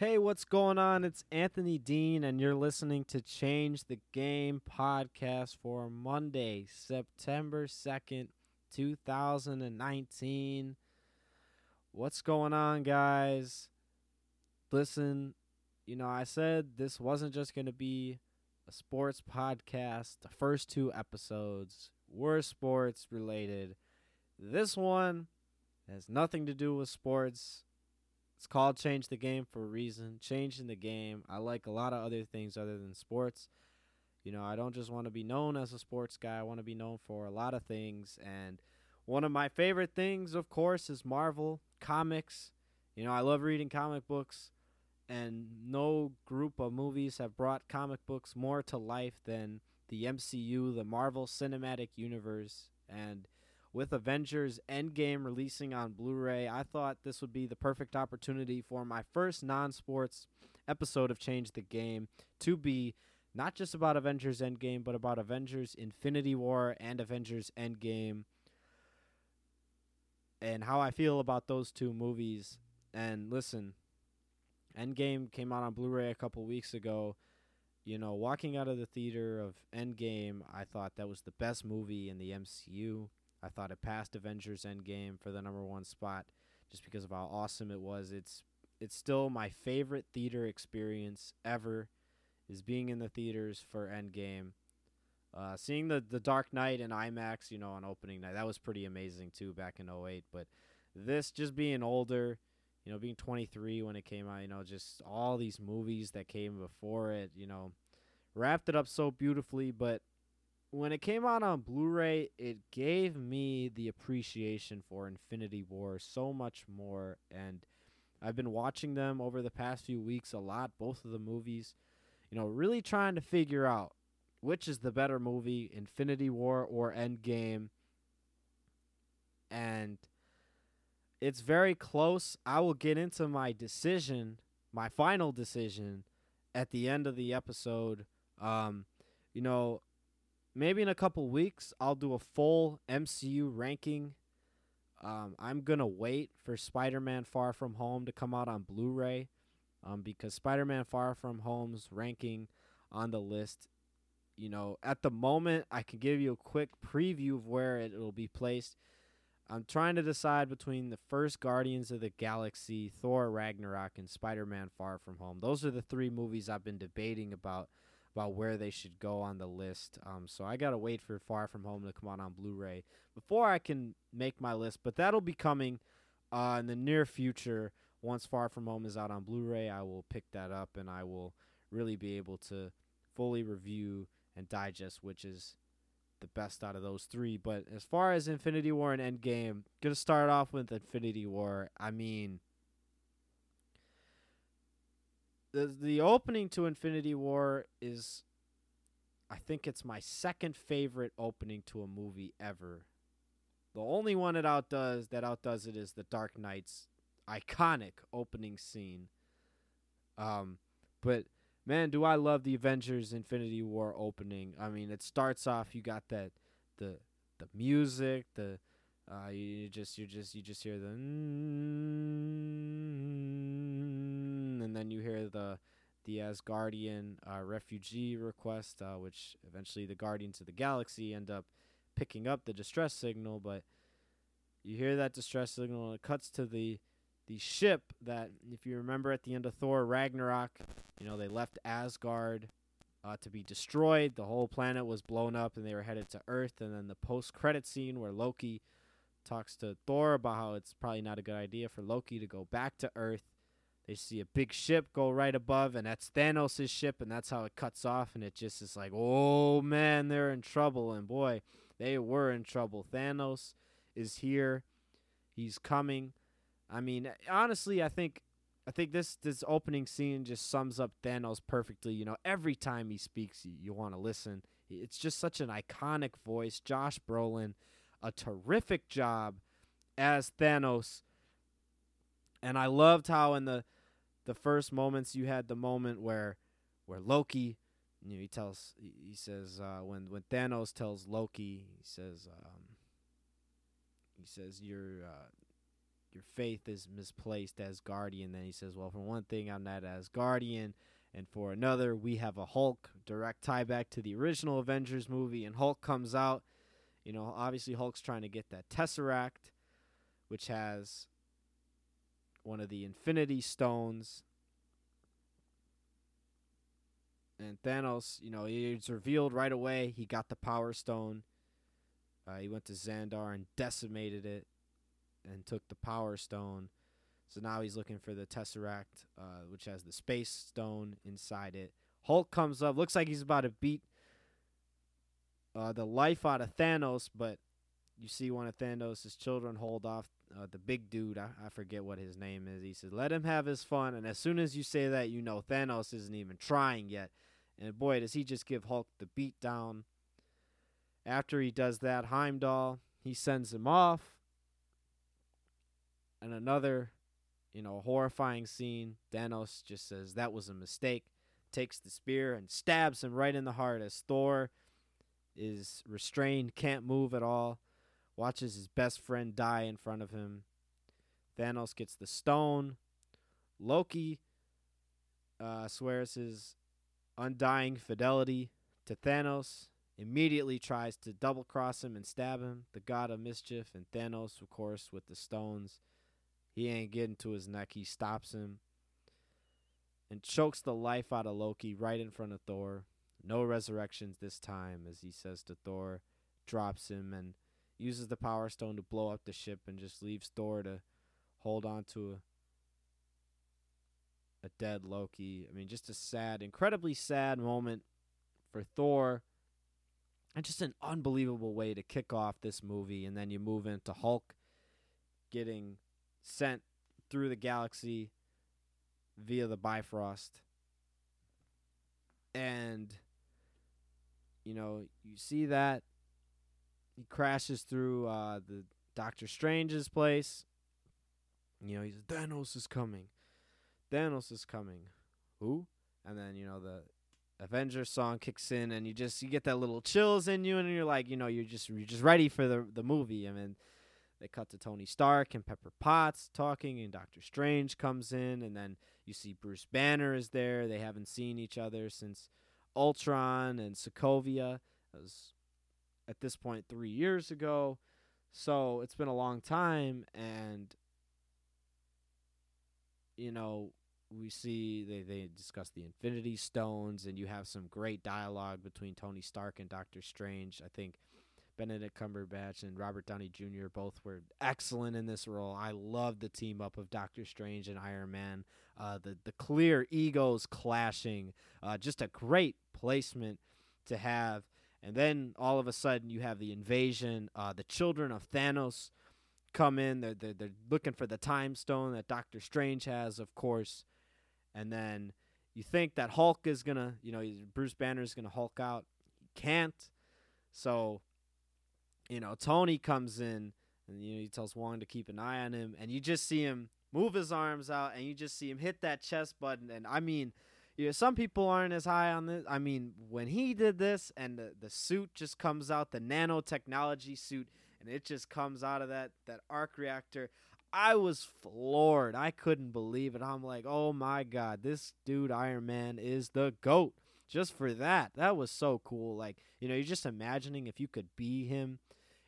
Hey, what's going on? It's Anthony Dean, and you're listening to Change the Game podcast for Monday, September 2nd, 2019. What's going on, guys? Listen, you know, I said this wasn't just going to be a sports podcast. The first two episodes were sports related. This one has nothing to do with sports. It's called Change the Game for a reason. Changing the game. I like a lot of other things other than sports. You know, I don't just want to be known as a sports guy. I want to be known for a lot of things. And one of my favorite things, of course, is Marvel comics. You know, I love reading comic books. And no group of movies have brought comic books more to life than the MCU, the Marvel Cinematic Universe. And with Avengers Endgame releasing on Blu ray, I thought this would be the perfect opportunity for my first non sports episode of Change the Game to be not just about Avengers Endgame, but about Avengers Infinity War and Avengers Endgame and how I feel about those two movies. And listen, Endgame came out on Blu ray a couple weeks ago. You know, walking out of the theater of Endgame, I thought that was the best movie in the MCU. I thought it passed Avengers Endgame for the number one spot just because of how awesome it was. It's it's still my favorite theater experience ever is being in the theaters for Endgame. Uh, seeing the the Dark Knight in IMAX, you know, on opening night, that was pretty amazing too back in 08. But this just being older, you know, being 23 when it came out, you know, just all these movies that came before it, you know, wrapped it up so beautifully. But when it came out on Blu-ray, it gave me the appreciation for Infinity War so much more and I've been watching them over the past few weeks a lot, both of the movies. You know, really trying to figure out which is the better movie, Infinity War or Endgame. And it's very close. I will get into my decision, my final decision at the end of the episode. Um, you know, maybe in a couple weeks I'll do a full MCU ranking. Um, I'm gonna wait for Spider-Man: Far From Home to come out on Blu-ray, um, because Spider-Man: Far From Home's ranking on the list, you know, at the moment I can give you a quick preview of where it will be placed. I'm trying to decide between the first Guardians of the Galaxy, Thor Ragnarok, and Spider-Man: Far From Home. Those are the three movies I've been debating about about where they should go on the list. Um, so I gotta wait for Far From Home to come out on Blu-ray before I can make my list. But that'll be coming uh, in the near future. Once Far From Home is out on Blu-ray, I will pick that up and I will really be able to fully review and digest which is the best out of those three. But as far as Infinity War and Endgame, gonna start off with Infinity War. I mean the the opening to Infinity War is I think it's my second favorite opening to a movie ever. The only one that outdoes that outdoes it is the Dark Knight's iconic opening scene. Um but man, do I love the Avengers Infinity War opening. I mean, it starts off you got that the the music, the uh, you just you just you just hear the and then you hear the the Asgardian uh, refugee request, uh, which eventually the Guardians of the Galaxy end up picking up the distress signal. But you hear that distress signal, and it cuts to the the ship that, if you remember, at the end of Thor Ragnarok, you know they left Asgard uh, to be destroyed. The whole planet was blown up, and they were headed to Earth. And then the post-credit scene where Loki talks to Thor about how it's probably not a good idea for Loki to go back to Earth. They see a big ship go right above, and that's Thanos' ship, and that's how it cuts off. And it just is like, oh man, they're in trouble. And boy, they were in trouble. Thanos is here. He's coming. I mean, honestly, I think I think this this opening scene just sums up Thanos perfectly. You know, every time he speaks, you, you want to listen. It's just such an iconic voice. Josh Brolin, a terrific job as Thanos. And I loved how in the the first moments you had the moment where where Loki you know, he tells he says uh, when when Thanos tells Loki he says um, he says you're uh, your faith is misplaced Asgardian. Then he says, well, for one thing, I'm not Asgardian. And for another, we have a Hulk, direct tie back to the original Avengers movie. And Hulk comes out. You know, obviously, Hulk's trying to get that Tesseract, which has one of the Infinity Stones. And Thanos, you know, it's revealed right away he got the Power Stone. Uh, he went to Xandar and decimated it and took the Power Stone. So now he's looking for the Tesseract, uh, which has the Space Stone inside it. Hulk comes up, looks like he's about to beat uh, the life out of Thanos, but you see one of Thanos' children hold off uh, the big dude. I, I forget what his name is. He says, "Let him have his fun." And as soon as you say that, you know Thanos isn't even trying yet. And boy, does he just give Hulk the beat down. After he does that, Heimdall he sends him off. And another, you know, horrifying scene. Thanos just says that was a mistake, takes the spear and stabs him right in the heart as Thor is restrained, can't move at all, watches his best friend die in front of him. Thanos gets the stone. Loki uh, swears his undying fidelity to Thanos, immediately tries to double cross him and stab him, the god of mischief, and Thanos, of course, with the stones. He ain't getting to his neck. He stops him and chokes the life out of Loki right in front of Thor. No resurrections this time, as he says to Thor, drops him and uses the Power Stone to blow up the ship and just leaves Thor to hold on to a, a dead Loki. I mean, just a sad, incredibly sad moment for Thor. And just an unbelievable way to kick off this movie. And then you move into Hulk getting sent through the galaxy via the Bifrost. And, you know, you see that. He crashes through uh, the Doctor Strange's place. You know, he's Thanos is coming. Thanos is coming. Who? And then, you know, the Avengers song kicks in and you just you get that little chills in you and you're like, you know, you're just you're just ready for the the movie. I mean, they cut to Tony Stark and Pepper Potts talking, and Doctor Strange comes in, and then you see Bruce Banner is there. They haven't seen each other since Ultron and Sokovia. That was at this point three years ago. So it's been a long time, and you know we see they they discuss the Infinity Stones, and you have some great dialogue between Tony Stark and Doctor Strange. I think Benedict Cumberbatch and Robert Downey Jr. both were excellent in this role. I love the team up of Doctor Strange and Iron Man. Uh, the the clear egos clashing, uh, just a great placement to have. And then all of a sudden you have the invasion. Uh, the children of Thanos come in. They're, they're they're looking for the time stone that Doctor Strange has, of course. And then you think that Hulk is gonna, you know, Bruce Banner is gonna Hulk out. He can't. So you know, Tony comes in and you know he tells Wong to keep an eye on him, and you just see him move his arms out, and you just see him hit that chest button, and I mean. You know, some people aren't as high on this. I mean, when he did this and the, the suit just comes out, the nanotechnology suit, and it just comes out of that, that arc reactor, I was floored. I couldn't believe it. I'm like, oh my God, this dude, Iron Man, is the GOAT. Just for that. That was so cool. Like, you know, you're just imagining if you could be him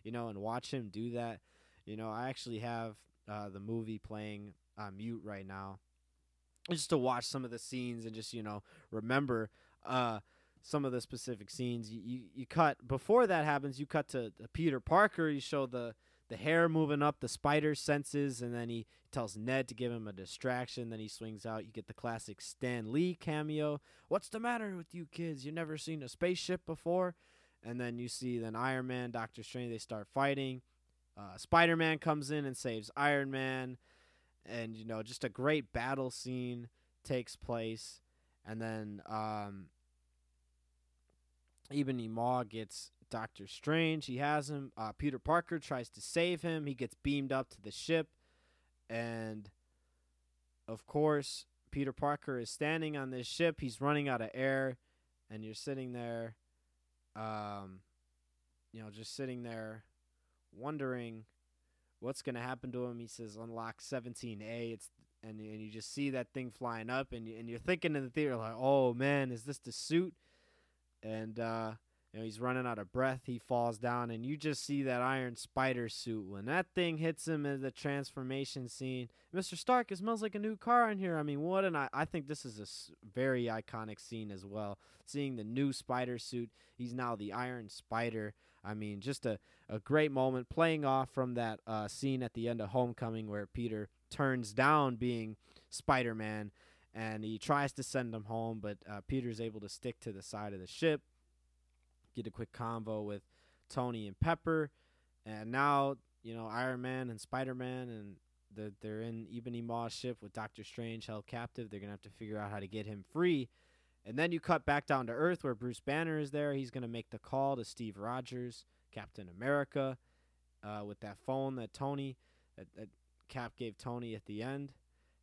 you know, and watch him do that. You know, I actually have uh, the movie playing on mute right now, just to watch some of the scenes and just you know remember uh, some of the specific scenes. You, you you cut before that happens. You cut to Peter Parker. You show the the hair moving up, the spider senses, and then he tells Ned to give him a distraction. Then he swings out. You get the classic Stan Lee cameo. What's the matter with you kids? You never seen a spaceship before? And then you see then Iron Man, Doctor Strange, they start fighting. Uh, Spider Man comes in and saves Iron Man, and you know just a great battle scene takes place, and then um, Ebony Maw gets Doctor Strange. He has him. Uh, Peter Parker tries to save him. He gets beamed up to the ship, and of course Peter Parker is standing on this ship. He's running out of air, and you're sitting there um, you know, just sitting there wondering what's gonna happen to him. He says unlock 17A. It's and and you just see that thing flying up, and you, and you're thinking in the theater like, oh man, is this the suit? And uh, you know he's running out of breath. He falls down, and you just see that Iron Spider suit when that thing hits him in the transformation scene. Mr. Stark, it smells like a new car in here. I mean, what an I, I think this is a very iconic scene as well. Seeing the new Spider suit, he's now the Iron Spider. I mean, just a, a great moment playing off from that uh, scene at the end of Homecoming where Peter turns down being Spider Man and he tries to send him home, but uh, Peter's able to stick to the side of the ship, get a quick convo with Tony and Pepper, and now you know Iron Man and Spider Man and the, they're in Ebony Maw's ship with Doctor Strange held captive. They're gonna have to figure out how to get him free. And then you cut back down to Earth where Bruce Banner is there. He's going to make the call to Steve Rogers, Captain America, uh, with that phone that Tony, that, that Cap gave Tony at the end.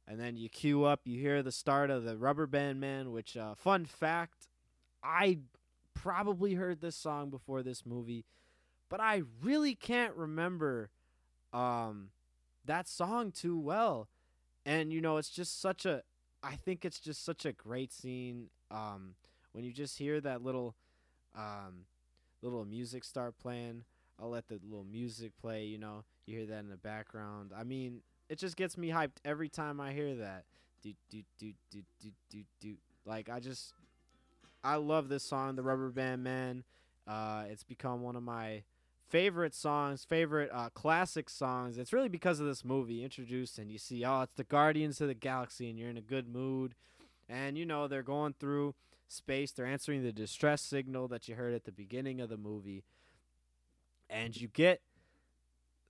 And then you queue up, you hear the start of the Rubber Band Man, which, uh, fun fact, I probably heard this song before this movie, but I really can't remember um, that song too well. And, you know, it's just such a, I think it's just such a great scene um, when you just hear that little um, little music start playing. I'll let the little music play. You know, you hear that in the background. I mean, it just gets me hyped every time I hear that. Do do do do do do do. Like I just, I love this song, "The Rubber Band Man." Uh, it's become one of my favorite songs, favorite uh, classic songs. It's really because of this movie introduced, and you see, oh, it's the Guardians of the Galaxy, and you're in a good mood. And you know they're going through space. They're answering the distress signal that you heard at the beginning of the movie. And you get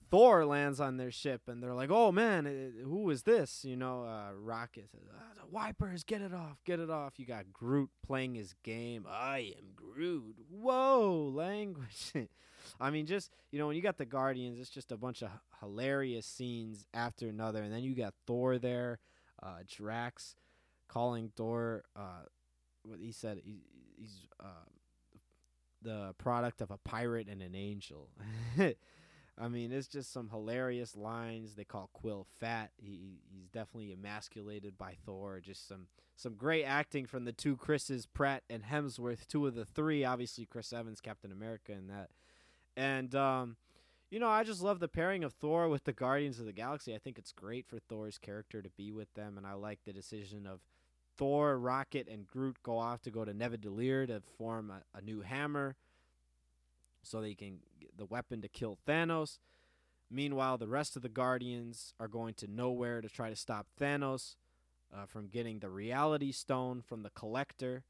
Thor lands on their ship, and they're like, "Oh man, who is this?" You know, uh, Rocket says, ah, "The wipers, get it off, get it off." You got Groot playing his game. I am Groot. Whoa, language. I mean, just you know, when you got the Guardians, it's just a bunch of hilarious scenes after another, and then you got Thor there, uh, Drax calling Thor. Uh, what he said, he, he's uh, the product of a pirate and an angel. I mean, it's just some hilarious lines. They call Quill fat. He he's definitely emasculated by Thor. Just some some great acting from the two Chris's, Pratt and Hemsworth, two of the three. Obviously, Chris Evans, Captain America, and that. And um, you know, I just love the pairing of Thor with the Guardians of the Galaxy. I think it's great for Thor's character to be with them, and I like the decision of Thor, Rocket, and Groot go off to go to Nidavellir to form a, a new hammer so they can get the weapon to kill Thanos. Meanwhile, the rest of the Guardians are going to Knowhere to try to stop Thanos uh, from getting the Reality Stone from the Collector,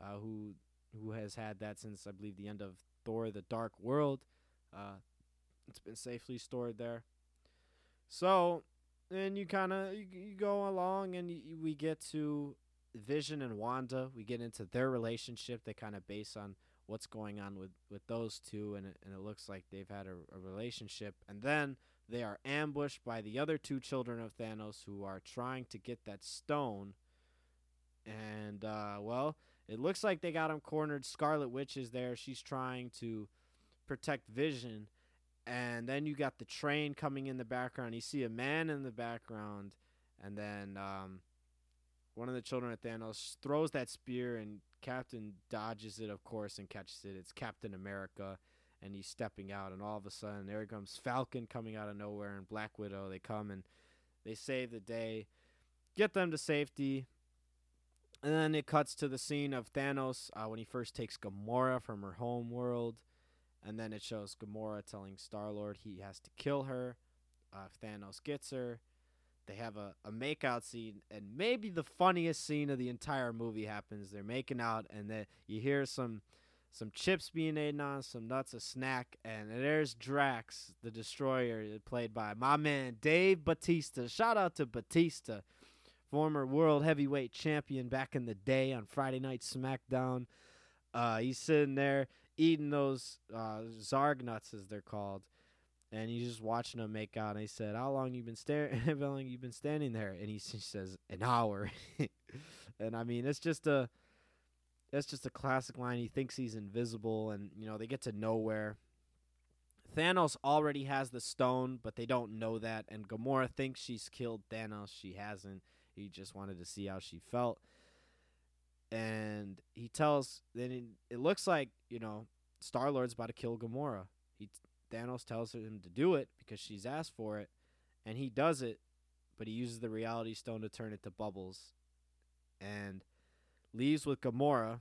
uh, who who has had that since I believe the end of Thor: The Dark World. Uh, it's been safely stored there. So, and you kind of you, you, go along, and we get to Vision and Wanda. We get into their relationship. They kind of base on what's going on with, with those two, and it, and it looks like they've had a, a relationship. And then they are ambushed by the other two children of Thanos who are trying to get that stone. And, uh, well, it looks like they got him cornered. Scarlet Witch is there. She's trying to protect Vision. And then you got the train coming in the background. You see a man in the background. And then um, one of the children of Thanos throws that spear, and Captain dodges it, of course, and catches it. It's Captain America, and he's stepping out, and all of a sudden, there comes Falcon coming out of nowhere, and Black Widow. They come and they save the day, get them to safety, and then it cuts to the scene of Thanos uh, when he first takes Gamora from her home world, and then it shows Gamora telling Star Lord he has to kill her uh, if Thanos gets her. They have a, a makeout scene, and maybe the funniest scene of the entire movie happens. They're making out, and then you hear some some chips being eaten on, some nuts, a snack, and there's Drax, the Destroyer, played by my man Dave Batista. Shout out to Batista, former world heavyweight champion back in the day on Friday Night SmackDown. Uh, he's sitting there eating those uh, Zarg nuts, as they're called and he's just watching them make out. And he said, "How long you been staring? How long you been standing there?" And he, says, "An hour." and I mean, it's just a, it's just a classic line. He thinks he's invisible, and you know they get to Knowhere. Thanos already has the stone, but they don't know that. And Gamora thinks she's killed Thanos. She hasn't. He just wanted to see how she felt. And he tells, then it, it looks like, you know, Star Lord's about to kill Gamora. Thanos tells him to do it because she's asked for it. And he does it, but he uses the reality stone to turn it to bubbles. And leaves with Gamora.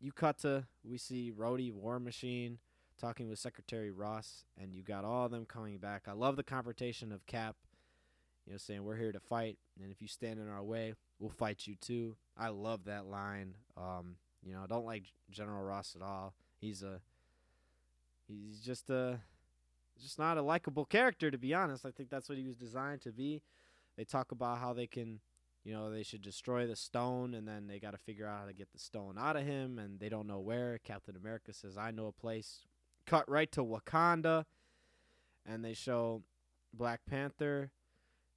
You cut to, we see Rhodey, War Machine talking with Secretary Ross, and you got all of them coming back. I love the confrontation of Cap, you know, saying we're here to fight, and if you stand in our way, we'll fight you too. I love that line. Um, you know, I don't like General Ross at all. He's a he's just a just not a likable character to be honest. I think that's what he was designed to be. They talk about how they can you know, they should destroy the stone and then they got to figure out how to get the stone out of him and they don't know where. Captain America says, I know a place cut right to Wakanda, and they show Black Panther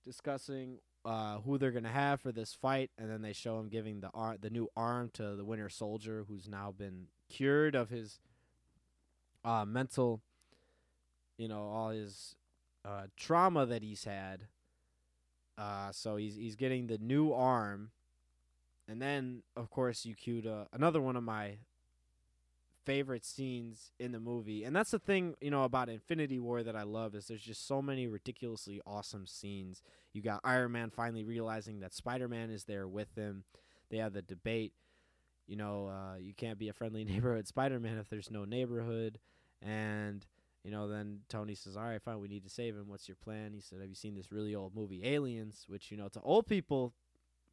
discussing uh, who they're gonna have for this fight, and then they show him giving the ar- the new arm to the Winter Soldier, who's now been cured of his uh, mental, you know, all his uh, trauma that he's had. Uh, so he's he's getting the new arm, and then of course you cued uh, another one of my favorite scenes in the movie. And that's the thing, you know, about Infinity War that I love is there's just so many ridiculously awesome scenes. You got Iron Man finally realizing that Spider-Man is there with him. They have the debate, you know, uh, you can't be a friendly neighborhood Spider-Man if there's no neighborhood. And you know, then Tony says, "All right, fine, we need to save him. What's your plan?" He said, "Have you seen this really old movie, Aliens?" Which you know, to old people,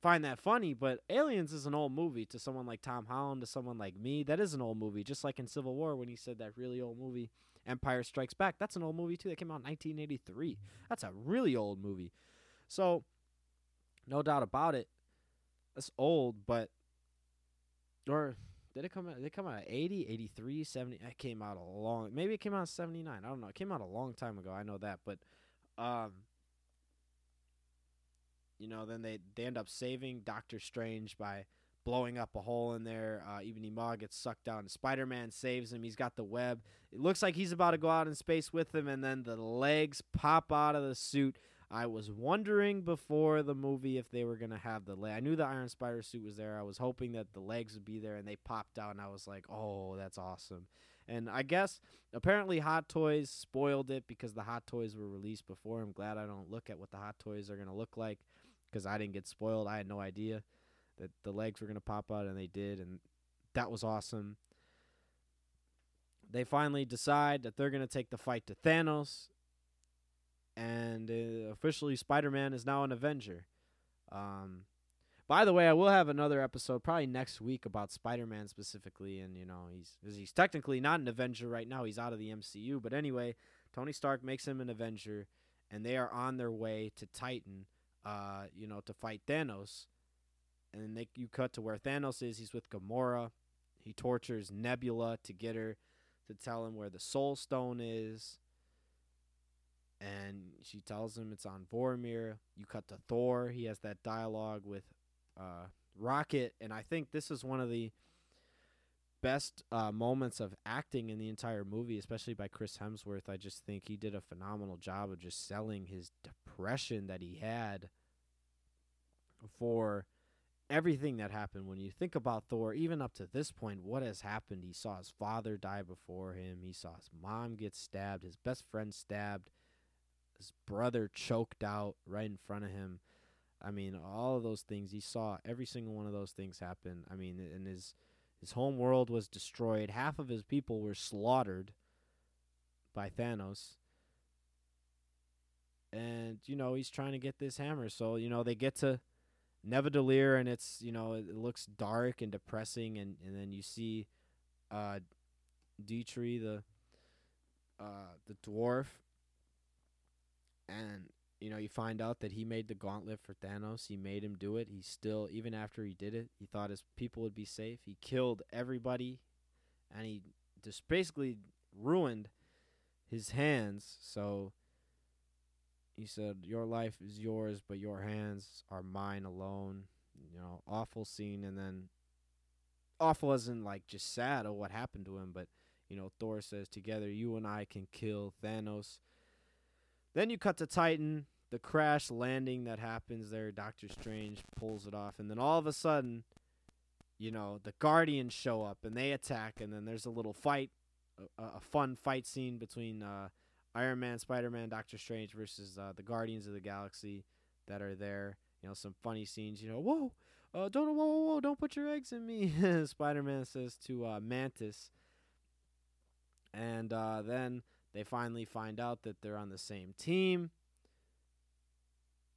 find that funny, but Aliens is an old movie to someone like Tom Holland, to someone like me. That is an old movie, just like in Civil War when he said that really old movie, Empire Strikes Back. That's an old movie too. That came out in 1983. That's a really old movie. So, no doubt about it. That's old, but or did it come out? Did it come out 80, 83, 70? It came out a long. Maybe it came out 79. I don't know. It came out a long time ago. I know that, but um you know, then they they end up saving Doctor Strange by blowing up a hole in there. Uh, Ebony Maw gets sucked down. Spider Man saves him. He's got the web. It looks like he's about to go out in space with him, and then the legs pop out of the suit. I was wondering before the movie if they were gonna have the leg. I knew the Iron Spider suit was there. I was hoping that the legs would be there, and they popped out, and I was like, "Oh, that's awesome." And I guess apparently Hot Toys spoiled it because the Hot Toys were released before. I'm glad I don't look at what the Hot Toys are gonna look like because I didn't get spoiled. I had no idea that the legs were to pop out, and they did, and that was awesome. They finally decide that they're to take the fight to Thanos, and uh, officially Spider Man is now an Avenger. Um, by the way, I will have another episode probably next week about Spider Man specifically, and you know he's he's technically not an Avenger right now. He's out of the MCU, but anyway, Tony Stark makes him an Avenger, and they are on their way to Titan uh, you know, to fight Thanos. And then they, you cut to where Thanos is. He's with Gamora. He tortures Nebula to get her to tell him where the Soul Stone is. And she tells him it's on Vormir. You cut to Thor. He has that dialogue with uh, Rocket. And I think this is one of the best uh, moments of acting in the entire movie, especially by Chris Hemsworth. I just think he did a phenomenal job of just selling his depression that he had for everything that happened. When you think about Thor, even up to this point, what has happened? He saw his father die before him, he saw his mom get stabbed, his best friend stabbed, his brother choked out right in front of him. I mean, all of those things he saw, every single one of those things happen. I mean, and his his home world was destroyed. Half of his people were slaughtered by Thanos. And, you know, he's trying to get this hammer. So, you know, they get to Nidavellir and it's, you know, it, looks dark and depressing and, and then you see uh Dimitri the uh the dwarf and you know, you find out that he made the gauntlet for Thanos. He made him do it. He still, even after he did it, he thought his people would be safe. He killed everybody, and he just basically ruined his hands. So he said, Your life is yours, but your hands are mine alone. You know, awful scene. And then, awful isn't like just sad or what happened to him, but, You know, Thor says, "Together, you and I can kill Thanos." Then you cut to Titan, the crash landing that happens there. Doctor Strange pulls it off, and then all of a sudden, you know, the Guardians show up and they attack, and then there's a little fight, a, a fun fight scene between uh, Iron Man, Spider Man, Doctor Strange versus uh, the Guardians of the Galaxy that are there. You know, some funny scenes. You know, whoa, uh, don't whoa, whoa, whoa, don't put your eggs in me. Spider Man says to uh, Mantis, and uh, then they finally find out that they're on the same team,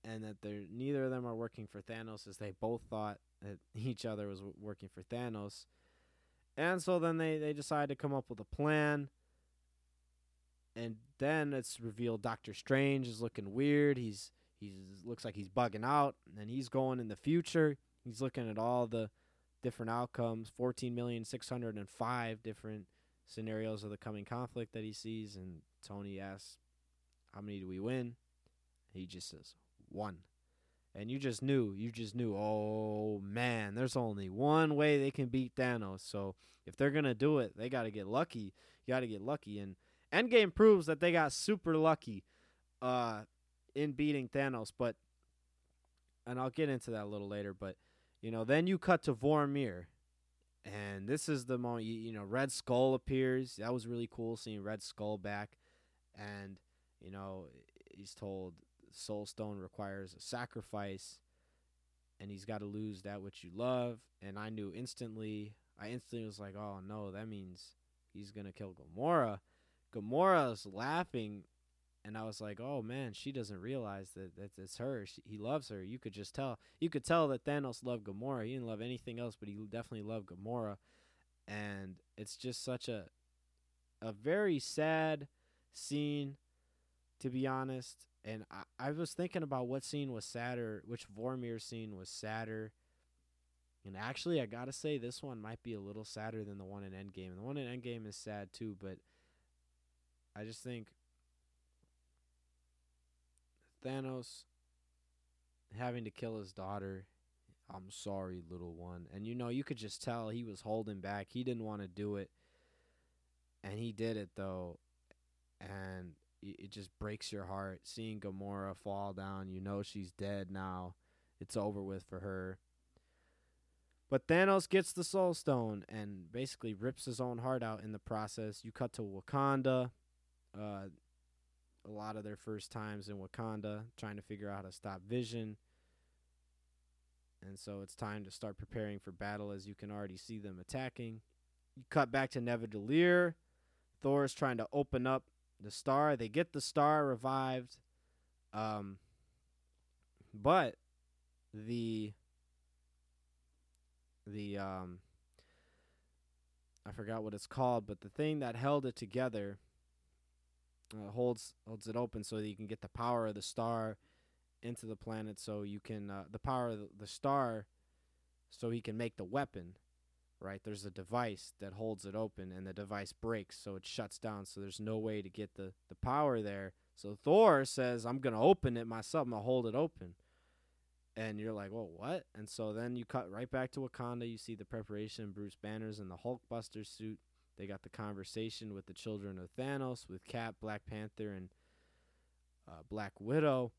and that they're neither of them are working for Thanos, as they both thought that each other was working for Thanos. And so then they, they decide to come up with a plan and then it's revealed Doctor Strange is looking weird. He's he's looks like he's bugging out, and he's going in the future. He's looking at all the different outcomes, fourteen million six hundred and five different scenarios of the coming conflict that he sees. And Tony asks, "How many do we win?" He just says one, and you just knew, you just knew. Oh man, there's only one way they can beat Thanos. So if they're gonna do it, they got to get lucky. You got to get lucky, and Endgame proves that they got super lucky uh, in beating Thanos, but and I'll get into that a little later. But you know, then you cut to Vormir, and this is the moment you, you know Red Skull appears. That was really cool seeing Red Skull back, and you know he's told Soul Stone requires a sacrifice, and he's got to lose that which you love. And I knew instantly. I instantly was like, oh no, that means he's gonna kill Gamora Gamora's laughing, and I was like, "Oh man, she doesn't realize that, that it's her. She, he loves her. You could just tell. You could tell that Thanos loved Gamora. He didn't love anything else, but he definitely loved Gamora, and it's just such a a very sad scene, to be honest. And I, I was thinking about what scene was sadder, which Vormir scene was sadder. And actually, I gotta say, this one might be a little sadder than the one in Endgame. And the one in Endgame is sad too, but I just think Thanos having to kill his daughter. I'm sorry, little one. And you know, you could just tell he was holding back. He didn't want to do it. And he did it though. And it just breaks your heart seeing Gamora fall down. You know she's dead now. It's over with for her. But Thanos gets the Soul Stone and basically rips his own heart out in the process. You cut to Wakanda uh, a lot of their first times in Wakanda, trying to figure out how to stop Vision. And so it's time to start preparing for battle as you can already see them attacking. You cut back to Nidavellir. Thor is trying to open up the star. They get the star revived. Um, but the the um I forgot what it's called, but the thing that held it together uh, holds holds it open so that you can get the power of the star into the planet so you can uh, the power of the, star so he can make the weapon right? There's a device that holds it open and the device breaks so it shuts down so there's no way to get the the power there. So thor says i'm gonna open it myself i'm gonna hold it open. And you're like well what? And so then you cut right back to wakanda you see the preparation bruce banner's in the hulkbuster suit they got the conversation with the children of Thanos, with Cap, Black Panther, and uh, Black Widow.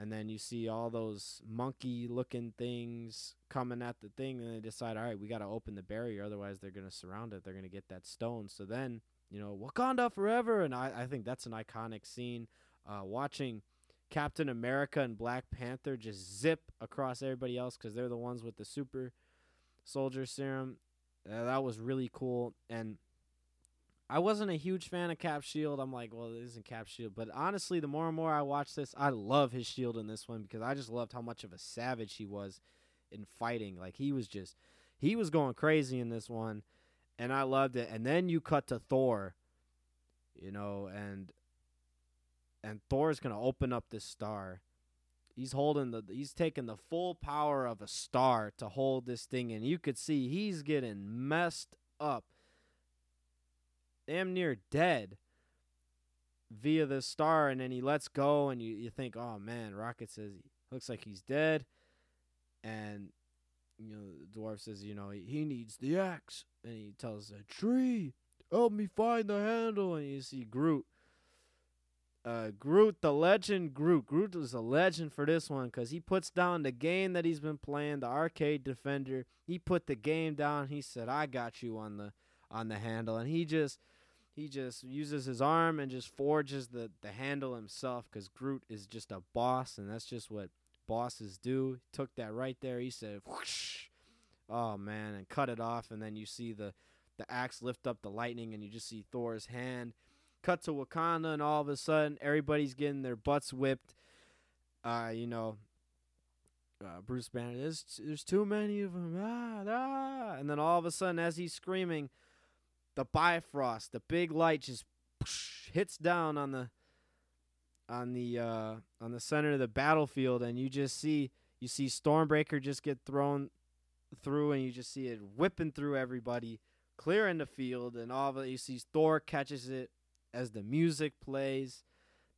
And then you see all those monkey looking things coming at the thing, and they decide, all right, we got to open the barrier, otherwise they're going to surround it. They're going to get that stone. So then, you know, Wakanda forever. And I, I think that's an iconic scene. Uh, watching Captain America and Black Panther just zip across everybody else because they're the ones with the super soldier serum uh, that was really cool. And I wasn't a huge fan of Cap Shield. I'm like, well, it isn't Cap Shield. But honestly, the more and more I watch this, I love his shield in this one because I just loved how much of a savage he was in fighting. Like he was just, he was going crazy in this one, and I loved it. And then you cut to Thor, you know, and and Thor's gonna open up this star, He's holding the he's taking the full power of a star to hold this thing and you could see he's getting messed up. Damn near dead via the star and then he lets go and you, you think, Oh man, Rocket says he looks like he's dead and you know, the dwarf says, you know, he needs the axe and he tells the tree, help me find the handle, and you see Groot. Uh, Groot, the legend, Groot. Groot was a legend for this one because he puts down the game that he's been playing, the arcade defender. He put the game down. He said, "I got you on the on the handle," and he just he just uses his arm and just forges the the handle himself because Groot is just a boss, and that's just what bosses do. Took that right there. He said, Whoosh. "Oh man," and cut it off, and then you see the the axe lift up the lightning, and you just see Thor's hand. Cut to Wakanda, and all of a sudden, everybody's getting their butts whipped. Uh, you know, uh, Bruce Banner, there's, there's too many of them. Ah, ah. And then all of a sudden, as he's screaming, the Bifrost, the big light just whoosh, hits down on the on the uh, on the center of the battlefield, and you just see you see Stormbreaker just get thrown through, and you just see it whipping through everybody, clearing the field, and all of it. You see Thor catches it as the music plays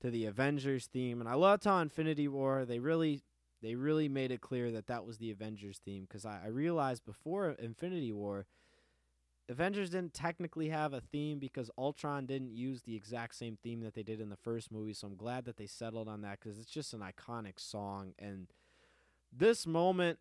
to the Avengers theme, and I loved how Infinity War they really they really made it clear that that was the Avengers theme because I, I realized before Infinity War. Avengers didn't technically have a theme because Ultron didn't use the exact same theme that they did in the first movie. So I'm glad that they settled on that because it's just an iconic song. And this moment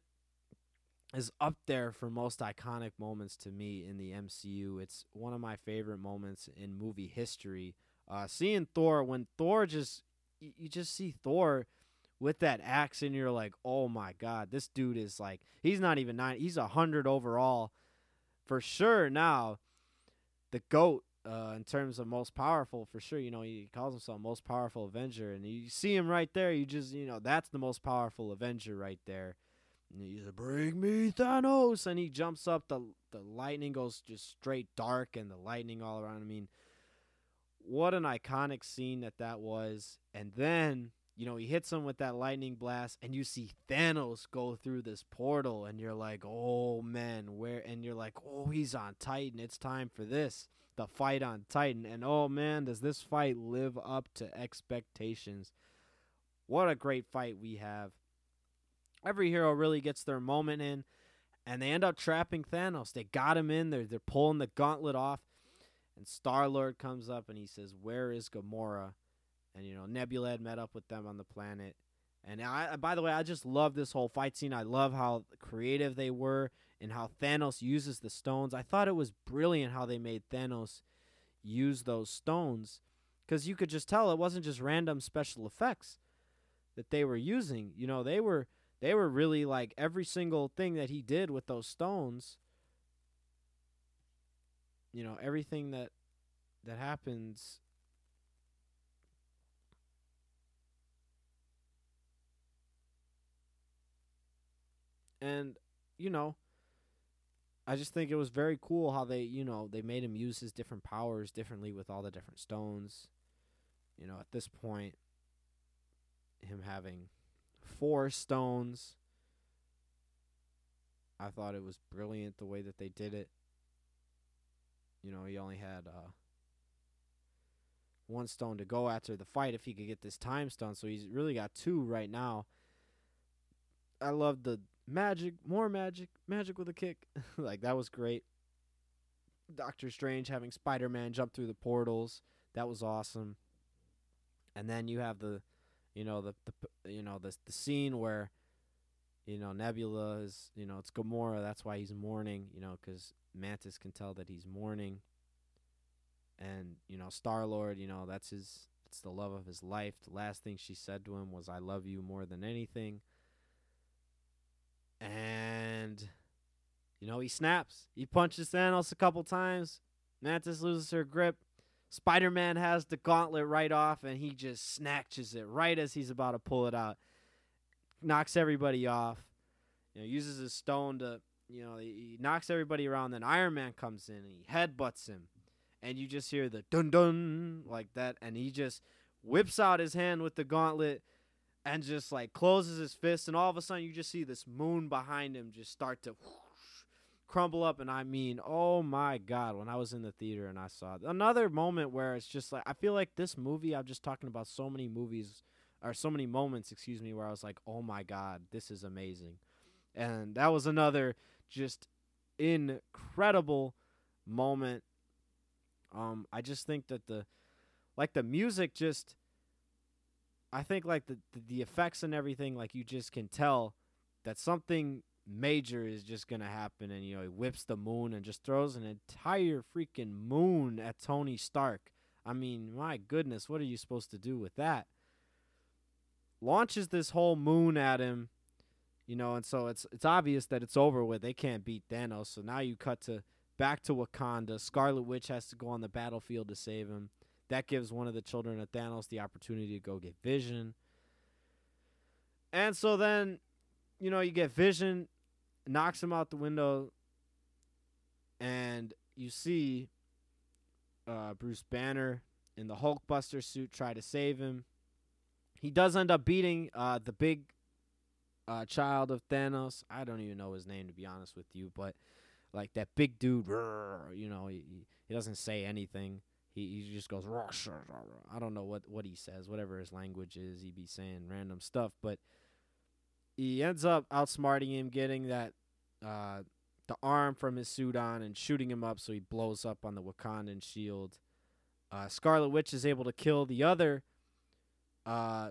is up there for most iconic moments to me in the MCU. It's one of my favorite moments in movie history. Uh, seeing Thor when Thor just you, just see Thor with that axe and you're like, oh my god, this dude is like he's not even nine, he's a hundred overall for sure. Now, the goat uh, in terms of most powerful for sure. You know he calls himself most powerful Avenger, and you see him right there. You just you know that's the most powerful Avenger right there. And he's like, "Bring me Thanos!" And he jumps up. the The lightning goes just straight dark, and the lightning all around. I mean, what an iconic scene that that was. And then you know he hits him with that lightning blast, and you see Thanos go through this portal, and you're like, "Oh man, where?" And you're like, "Oh, he's on Titan. It's time for this." The fight on Titan, and oh man, does this fight live up to expectations? What a great fight we have every hero really gets their moment in, and they end up trapping Thanos. They got him in. They're they're pulling the gauntlet off, and Star Lord comes up and he says, "Where is Gamora?" And you know Nebula had met up with them on the planet. And I, by the way, I just love this whole fight scene. I love how creative they were and how Thanos uses the stones. I thought it was brilliant how they made Thanos use those stones because you could just tell it wasn't just random special effects that they were using. You know, they were they were really like every single thing that he did with those stones you know everything that that happens and you know i just think it was very cool how they you know they made him use his different powers differently with all the different stones. You know at this point him having four stones. I thought it was brilliant the way that they did it. You know, he only had uh, one stone to go after the fight if he could get this time stone. So he's really got two right now. I love the magic, more magic, magic with a kick. like that was great. Doctor Strange having Spider Man jump through the portals. That was awesome. And then you have the you know the the you know the the scene where you know Nebula is you know it's Gamora that's why he's mourning you know cuz Mantis can tell that he's mourning. And you know Star Lord you know that's his it's the love of his life. The last thing she said to him was I love you more than anything. And you know he snaps. He punches Thanos a couple times. Mantis loses her grip Spider Man has the gauntlet right off, and he just snatches it right as he's about to pull it out. Knocks everybody off. You know, uses his stone to, you know, he, knocks everybody around. Then Iron Man comes in and he headbutts him, and you just hear the dun dun like that, and he just whips out his hand with the gauntlet and just like closes his fist, and all of a sudden you just see this moon behind him just start to crumble up and I mean, oh my god, when I was in the theater and I saw it. another moment where it's just like I feel like this movie I'm just talking about so many movies or so many moments, excuse me, where I was like, "Oh my god, this is amazing." And that was another just incredible moment Um, I just think that the like the music just I think like the, the the effects and everything like you just can tell that something major is just gonna happen and you know he whips the moon and just throws an entire freaking moon at Tony Stark. I mean, my goodness, what are you supposed to do with that? Launches this whole moon at him, you know, and so it's it's obvious that it's over with. They can't beat Thanos. So now you cut to back to Wakanda. Scarlet Witch has to go on the battlefield to save him. That gives one of the children of Thanos the opportunity to go get Vision. And so then, you know, you get Vision, knocks him out the window, and you see uh, Bruce Banner in the Hulkbuster suit try to save him. He does end up beating uh, the big uh, child of Thanos. I don't even know his name to be honest with you, but like that big dude, you know, he, he doesn't say anything. He, he just goes, I don't know what, what he says, whatever his language is. He be saying random stuff, but he ends up outsmarting him, getting that uh, the arm from his suit on and shooting him up so he blows up on the Wakandan shield. Uh, Scarlet Witch is able to kill the other uh,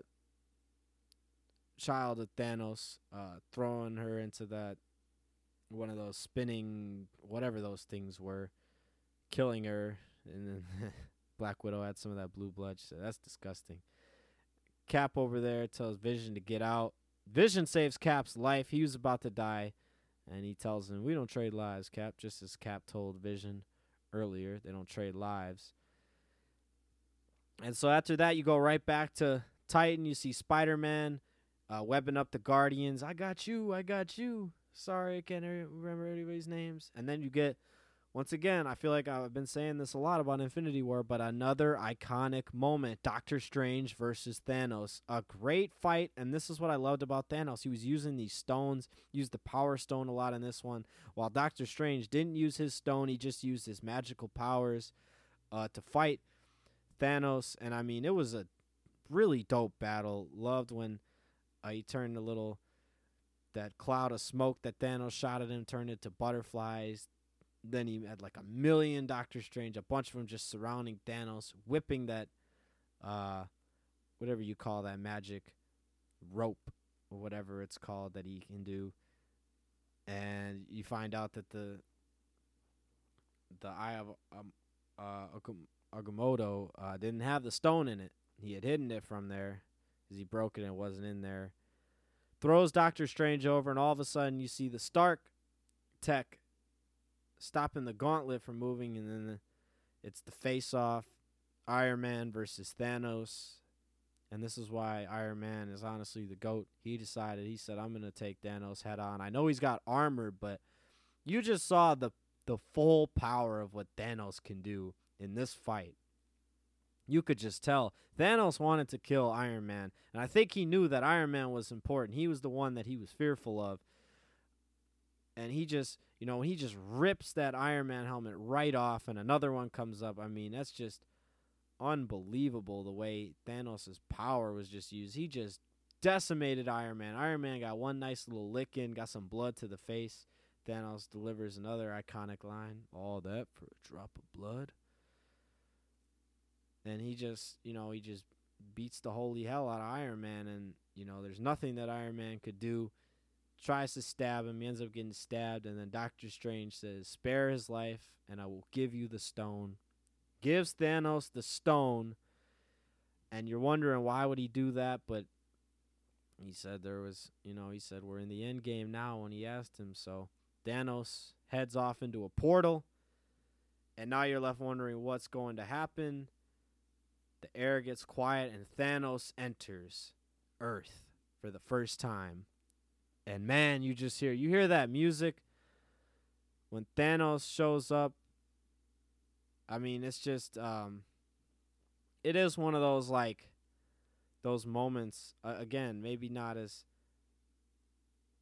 child of Thanos, uh, throwing her into that one of those spinning whatever those things were, killing her, and then Black Widow had some of that blue blood. Said, "That's disgusting." Cap over there tells Vision to get out. Vision saves Cap's life. He was about to die, and he tells him, "We don't trade lives, Cap." Just as Cap told Vision earlier, they don't trade lives. And so after that, you go right back to Titan. You see Spider Man uh, webbing up the Guardians. I got you. I got you. Sorry, I can't remember anybody's names. And then you get, once again, I feel like I've been saying this a lot about Infinity War, but another iconic moment Doctor Strange versus Thanos. A great fight. And this is what I loved about Thanos. He was using these stones, used the Power Stone a lot in this one, while Doctor Strange didn't use his stone. He just used his magical powers uh, to fight Thanos, and I mean it was a really dope battle. Loved when uh, he turned a little that cloud of smoke that Thanos shot at him turned into butterflies. Then he had like a million Doctor Strange, a bunch of them just surrounding Thanos, whipping that, uh, whatever you call that magic rope or whatever it's called that he can do. And you find out that the the eye of um, uh, Agamotto uh, didn't have the stone in it. He had hidden it from there because he broke it and it wasn't in there. Throws Doctor Strange over, and all of a sudden you see the Stark tech stopping the gauntlet from moving, and then the, it's the face off Iron Man versus Thanos. And this is why Iron Man is honestly the GOAT. He decided, he said, I'm going to take Thanos head on. I know he's got armor, but you just saw the the full power of what Thanos can do in this fight. You could just tell Thanos wanted to kill Iron Man, and I think he knew that Iron Man was important. He was the one that he was fearful of. And he just, you know, he just rips that Iron Man helmet right off, and another one comes up. I mean, that's just unbelievable the way Thanos' power was just used. He just decimated Iron Man. Iron Man got one nice little lick in, got some blood to the face. Thanos delivers another iconic line All that for a drop of blood and he just you know he just beats the holy hell out of Iron Man, and you know there's nothing that Iron Man could do. Tries to stab him, he ends up getting stabbed, and then Doctor Strange says, "Spare his life, and I will give you the stone." Gives Thanos the stone, and you're wondering why would he do that, but he said there was, you know, he said we're in the end game now when he asked him. So Thanos heads off into a portal, and now you're left wondering what's going to happen. The air gets quiet and Thanos enters Earth for the first time. And man, you just hear you hear that music when Thanos shows up. I mean, it's just um it is one of those like those moments uh, again, maybe not as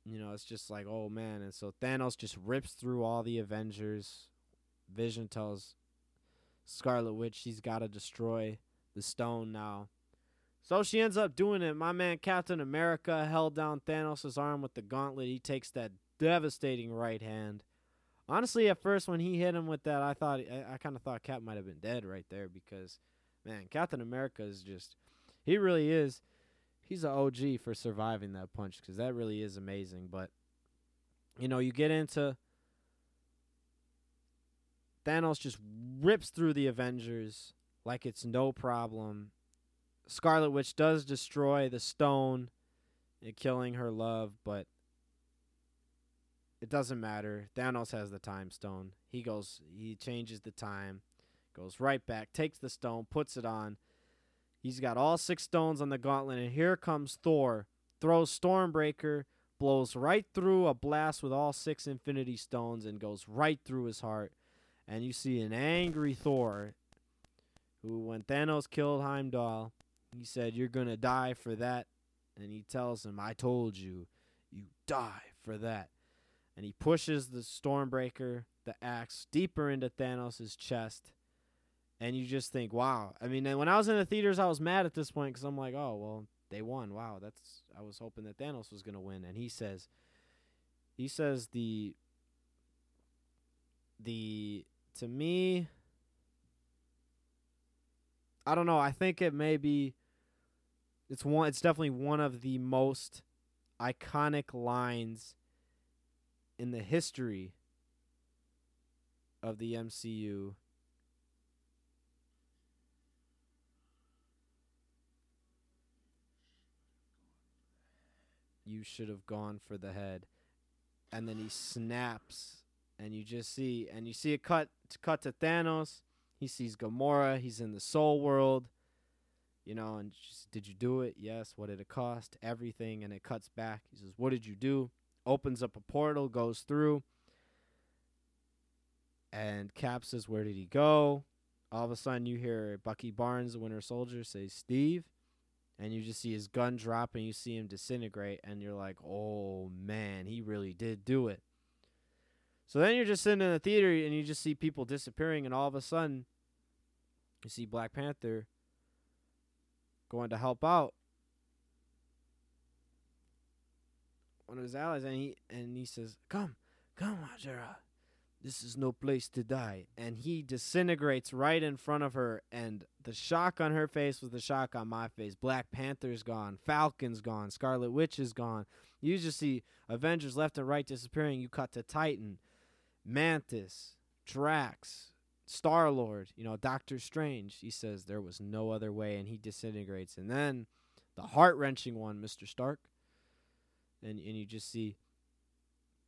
you know, it's just like, oh man, and so Thanos just rips through all the Avengers. Vision tells Scarlet Witch she's got to destroy the stone now. So she ends up doing it. My man Captain America held down Thanos' arm with the gauntlet. He takes that devastating right hand. honestly, at first when he hit him with that, I thought I, I kind of thought Cap might have been dead right there because, man, Captain America is just he really is. He's an OG for surviving that punch because that really is amazing. But you know, you get into Thanos just rips through the Avengers like it's no problem. Scarlet Witch does destroy the stone, killing her love, but it doesn't matter. Thanos has the time stone. He goes, he changes the time, goes right back, takes the stone, puts it on. He's got all six stones on the gauntlet, and here comes Thor, throws Stormbreaker, blows right through a blast with all six Infinity Stones, and goes right through his heart. And you see an angry Thor, who, when Thanos killed Heimdall, he said, You're going to die for that. And he tells him, I told you, you die for that and he pushes the Stormbreaker, the axe, deeper into Thanos' chest. And you just think, wow. I mean, when I was in the theaters, I was mad at this point because I'm like, oh, well, they won. Wow, that's. I was hoping that Thanos was gonna win, and he says, he says the. The to me. I don't know. I think it may be. It's one. It's definitely one of the most iconic lines in the history of the MCU you should have gone for the head. And then he snaps and you just see and you see a cut cut to Thanos. He sees Gamora. He's in the soul world you know and just, did you do it yes what did it cost everything and it cuts back he says what did you do opens up a portal, goes through, and Cap says, Where did he go? All of a sudden, you hear Bucky Barnes, the Winter Soldier, say, Steve. And you just see his gun drop and you see him disintegrate. And you're like, Oh man, he really did do it. So then you're just sitting in the theater and you just see people disappearing. And all of a sudden, you see Black Panther going to help out. one of his allies, and he and he says, "Come, come, Ajara. This is no place to die." And he disintegrates right in front of her, and the shock on her face was the shock on my face. Black Panther's gone, Falcon's gone, Scarlet Witch is gone. You just see Avengers left and right disappearing. You cut to Titan, Mantis, Drax, Star Lord, you know, Doctor Strange. He says there was no other way, and he disintegrates. And then the heart wrenching one, Mr. Stark and and you just see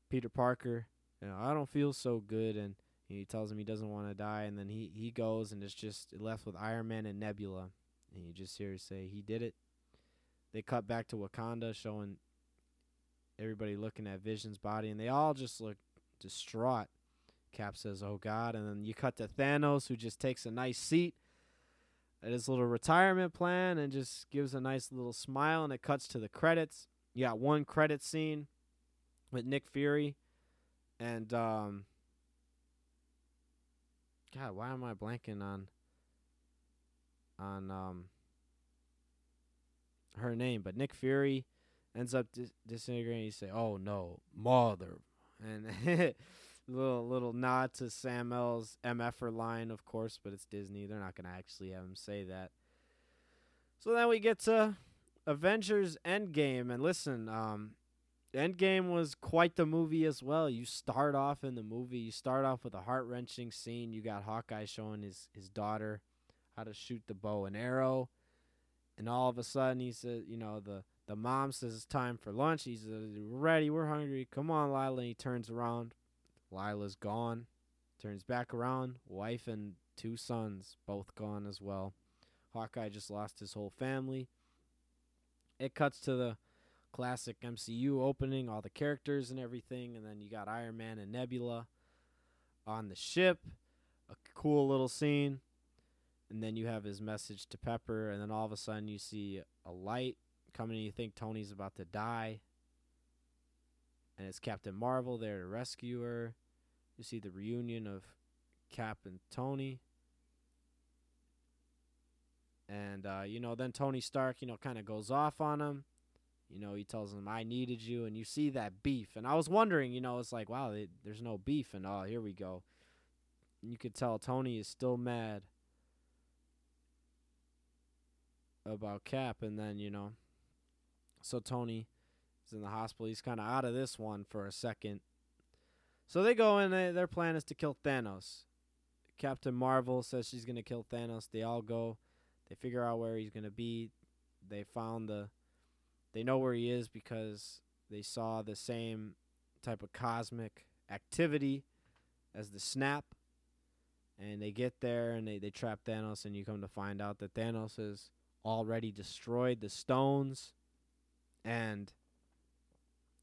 Peter Parker. You know, I don't feel so good, and he tells him he doesn't want to die, and then he he goes, and it's just left with Iron Man and Nebula, and you just hear say he did it. They cut back to Wakanda, showing everybody looking at Vision's body, and they all just look distraught. Cap says, "Oh God," and then you cut to Thanos, who just takes a nice seat at his little retirement plan and just gives a nice little smile, and it cuts to the credits. You got one credit scene with Nick Fury and um God, why am I blanking on on um her name? But Nick Fury ends up dis- disintegrating. You say, "Oh no, mother," and little little nod to Sam L's MFR line, of course, but it's Disney. They're not gonna actually have him say that. So then we get to Avengers Endgame, and listen, um, Endgame was quite the movie as well. You start off in the movie, you start off with a heart wrenching scene. You got Hawkeye showing his his daughter how to shoot the bow and arrow, and all of a sudden he says, you know, the the mom says it's time for lunch. He's ready. We're hungry. Come on, Lila. And he turns around. Lila's gone. Turns back around. Wife and two sons both gone as well. Hawkeye just lost his whole family it cuts to the classic MCU opening, all the characters and everything, and then you got Iron Man and Nebula on the ship. A cool little scene. And then you have his message to Pepper, and then all of a sudden you see a light coming, and you think Tony's about to die. And it's Captain Marvel there to rescue her. You see the reunion of Cap and Tony. And uh, you know, then Tony Stark, you know, kind of goes off on him. you know, he tells him, I needed you. And you see that beef. And I was wondering, you know, it's like, wow, they, there's no beef. And oh, here we go. You could tell Tony is still mad about Cap. And then, you know, so Tony is in the hospital. He's kind of out of this one for a second. So they go and they, their plan is to kill Thanos. Captain Marvel says she's going to kill Thanos. They all go. They figure out where he's going to be. They found the they know where he is because they saw the same type of cosmic activity as the snap. And they get there and they, they trap Thanos, and you come to find out that Thanos has already destroyed the stones. And,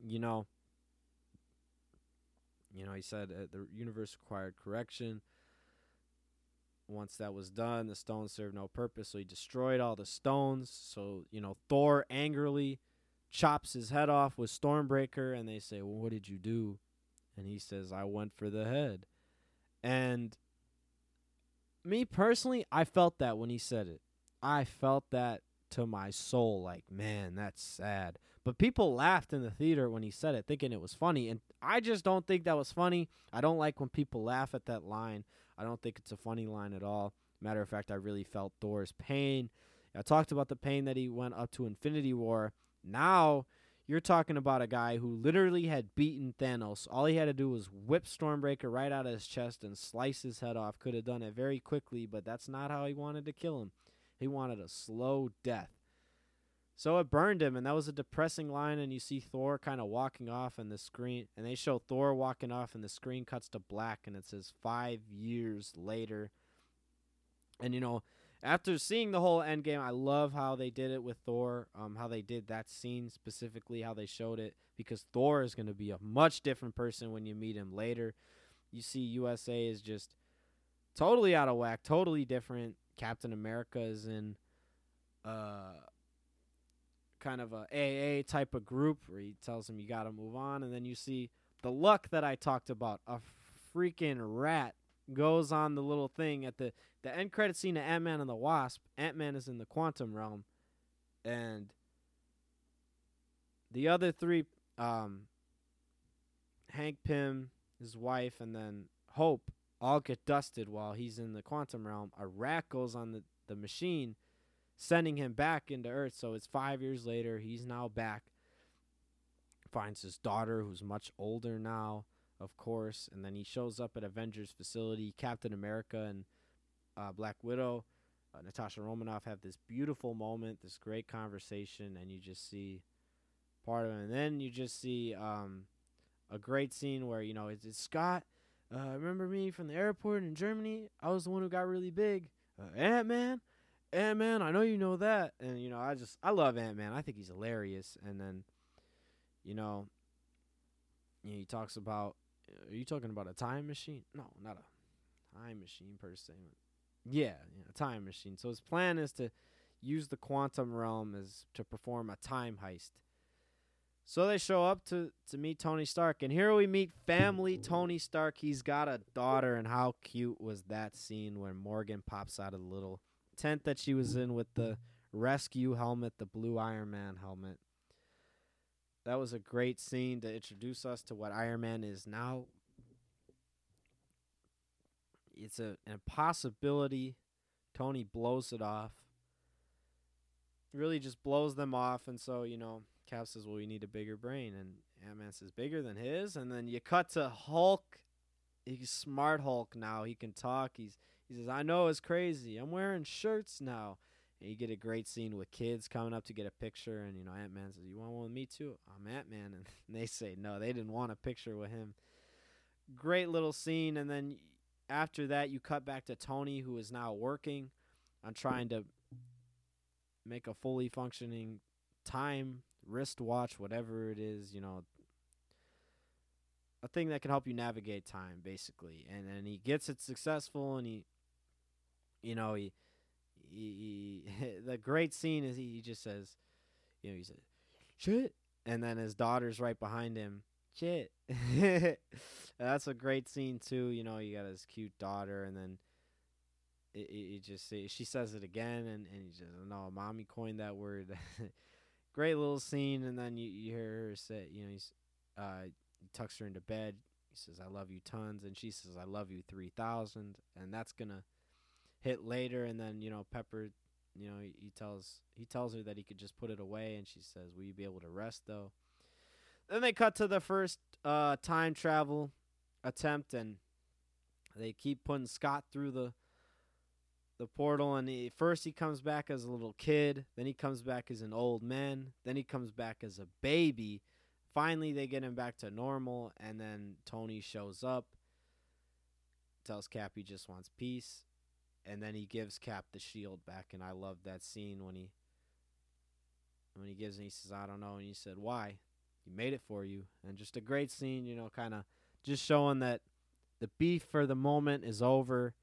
you know, you know, he said uh, the universe required correction. Once that was done, the stones served no purpose, so he destroyed all the stones. So, you know, Thor angrily chops his head off with Stormbreaker, and they say, Well, what did you do? And he says, I went for the head. And me personally, I felt that when he said it. I felt that to my soul. Like, man, that's sad. But people laughed in the theater when he said it, thinking it was funny. And I just don't think that was funny. I don't like when people laugh at that line. I don't think it's a funny line at all. Matter of fact, I really felt Thor's pain. I talked about the pain that he went up to Infinity War. Now you're talking about a guy who literally had beaten Thanos. All he had to do was whip Stormbreaker right out of his chest and slice his head off. Could have done it very quickly, but that's not how he wanted to kill him. He wanted a slow death. So it burned him, and that was a depressing line. And you see Thor kind of walking off, and the screen, and they show Thor walking off, and the screen cuts to black, and it says five years later. And you know, after seeing the whole Endgame, I love how they did it with Thor. Um, how they did that scene specifically, how they showed it, because Thor is going to be a much different person when you meet him later. You see, USA is just totally out of whack, totally different. Captain America is in, uh kind of a AA type of group where he tells him you got to move on, and then you see the luck that I talked about. A freaking rat goes on the little thing at the the end credit scene of Ant Man and the Wasp. Ant Man is in the quantum realm, and the other three, um, Hank Pym, his wife, and then Hope, all get dusted while he's in the quantum realm. A rat goes on the the machine sending him back into Earth. So it's five years later. He's now back. Finds his daughter, who's much older now, of course. And then he shows up at Avengers facility. Captain America and uh, Black Widow, uh, Natasha Romanoff have this beautiful moment, this great conversation, and you just see part of it. And then you just see um, a great scene where, you know, it's, it's Scott. Uh, remember me from the airport in Germany? I was the one who got really big. Uh, Ant Man? Ant Man, I know you know that, and you know I just I love Ant Man. I think he's hilarious. And then, you know, he talks about. Uh, are you talking about a time machine? No, not a time machine per se. Yeah, yeah, a time machine. So his plan is to use the quantum realm as to perform a time heist. So they show up to to meet Tony Stark, and here we meet family Tony Stark. He's got a daughter, and how cute was that scene when Morgan pops out of the little tent that she was in with the rescue helmet, the blue Iron Man helmet. That was a great scene to introduce us to what Iron Man is now. It's a, an impossibility. Tony blows it off. Really just blows them off. And so, you know, Cap says, Well, we need a bigger brain. And Ant Man says, Bigger than his. And then you cut to Hulk. He's smart Hulk now. He can talk. He's he says, I know it's crazy. I'm wearing shirts now. And you get a great scene with kids coming up to get a picture. And, you know, Ant Man says, You want one with me too? I'm Ant Man. And they say, No, they didn't want a picture with him. Great little scene. And then after that, you cut back to Tony, who is now working on trying to make a fully functioning time wristwatch, whatever it is, you know, a thing that can help you navigate time, basically. And and he gets it successful, and he you know, he, he, he the great scene is he, he just says, you know, he says, shit, and then his daughter's right behind him, shit. That's a great scene too. You know, you got his cute daughter, and then it, it, it just she says it again, and and he just no, mommy coined that word. great little scene, and then you, you hear her say, you know, he's uh, he tucks her into bed. He says, "I love you tons," and she says, "I love you three thousand. and that's gonna hit later. And then you know, Pepper, you know, he, he tells he tells her that he could just put it away, and she says, "Will you be able to rest though?" Then they cut to the first uh, time travel attempt, and they keep putting Scott through the the portal and he, first he comes back as a little kid then he comes back as an old man then he comes back as a baby finally they get him back to normal and then tony shows up tells cap he just wants peace and then he gives cap the shield back and i love that scene when he when he gives and he says i don't know and he said why he made it for you and just a great scene you know kind of just showing that the beef for the moment is over,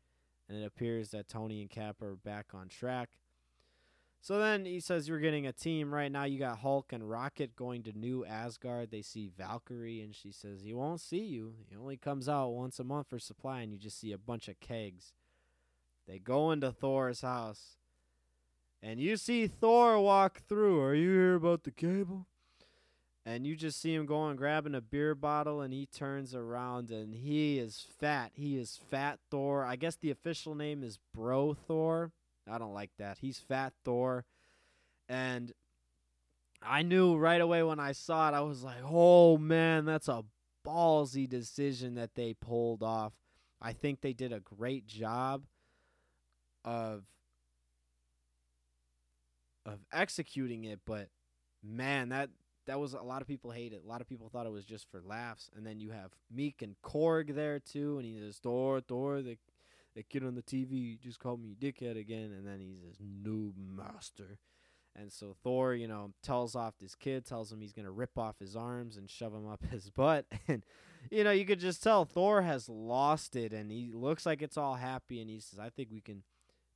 and it appears that Tony and Cap are back on track. So then he says you're getting a team right now. You got Hulk and Rocket going to New Asgard. They see Valkyrie, and she says he won't see you. He only comes out once a month for supply, and you just see a bunch of kegs. They go into Thor's house, and you see Thor walk through. Are you here about the cable? and you just see him going grabbing a beer bottle and he turns around and he is fat. He is fat thor. I guess the official name is bro thor. I don't like that. He's fat thor. And i knew right away when i saw it i was like oh man that's a ballsy decision that they pulled off. I think they did a great job of of executing it but man that that was a lot of people hate it. A lot of people thought it was just for laughs. And then you have Miek and Korg there too, and he says Thor, Thor, the the kid on the TV just called me dickhead again, and then he says noob master. And so Thor, you know, tells off this kid, tells him he's gonna rip off his arms and shove him up his butt, and you know you could just tell Thor has lost it, and he looks like it's all happy, and he says, "I think we can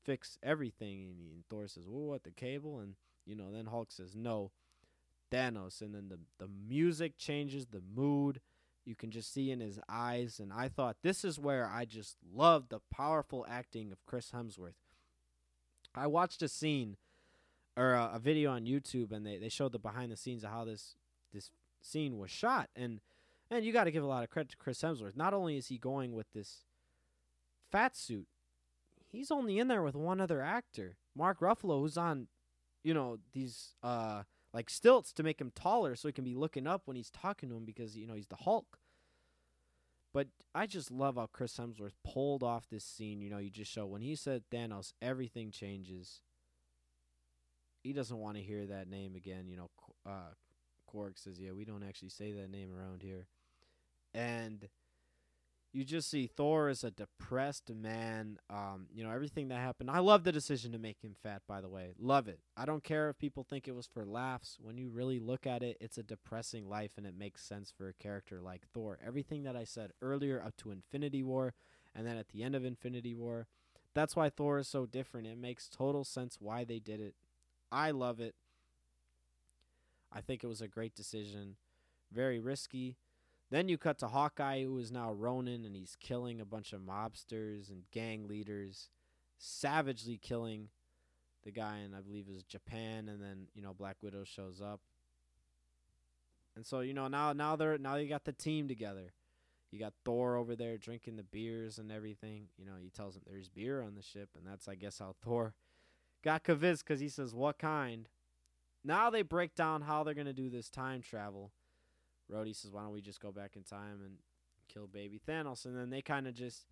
fix everything." And, and Thor says, "Well, what the cable?" And you know, then Hulk says, "No." Thanos, and then the the music changes, the mood you can just see in his eyes, and I thought this is where I just loved the powerful acting of Chris Hemsworth. I watched a scene or a, a video on YouTube, and they, they showed the behind the scenes of how this this scene was shot, and and you got to give a lot of credit to Chris Hemsworth. Not only is he going with this fat suit, he's only in there with one other actor, Mark Ruffalo, who's on, you know, these uh like stilts to make him taller so he can be looking up when he's talking to him because you know he's the Hulk. But I just love how Chris Hemsworth pulled off this scene. You know, you just show when he said Thanos, everything changes. He doesn't want to hear that name again. You know, uh, Korg says, "Yeah, we don't actually say that name around here," and you just see Thor as a depressed man. Um, you know, everything that happened. I love the decision to make him fat, by the way. Love it. I don't care if people think it was for laughs. When you really look at it, it's a depressing life and it makes sense for a character like Thor. Everything that I said earlier up to Infinity War and then at the end of Infinity War, that's why Thor is so different. It makes total sense why they did it. I love it. I think it was a great decision. Very risky then you cut to Hawkeye, who is now Ronin, and he's killing a bunch of mobsters and gang leaders, savagely killing the guy in I believe is Japan, and then you know Black Widow shows up, and so you know now now they're now you got the team together. You got Thor over there drinking the beers and everything. You know he tells him there's beer on the ship, and that's I guess how Thor got convinced because he says what kind. Now they break down how they're gonna do this time travel Rhodey says, "Why don't we just go back in time and kill baby Thanos?" And then they kind of just,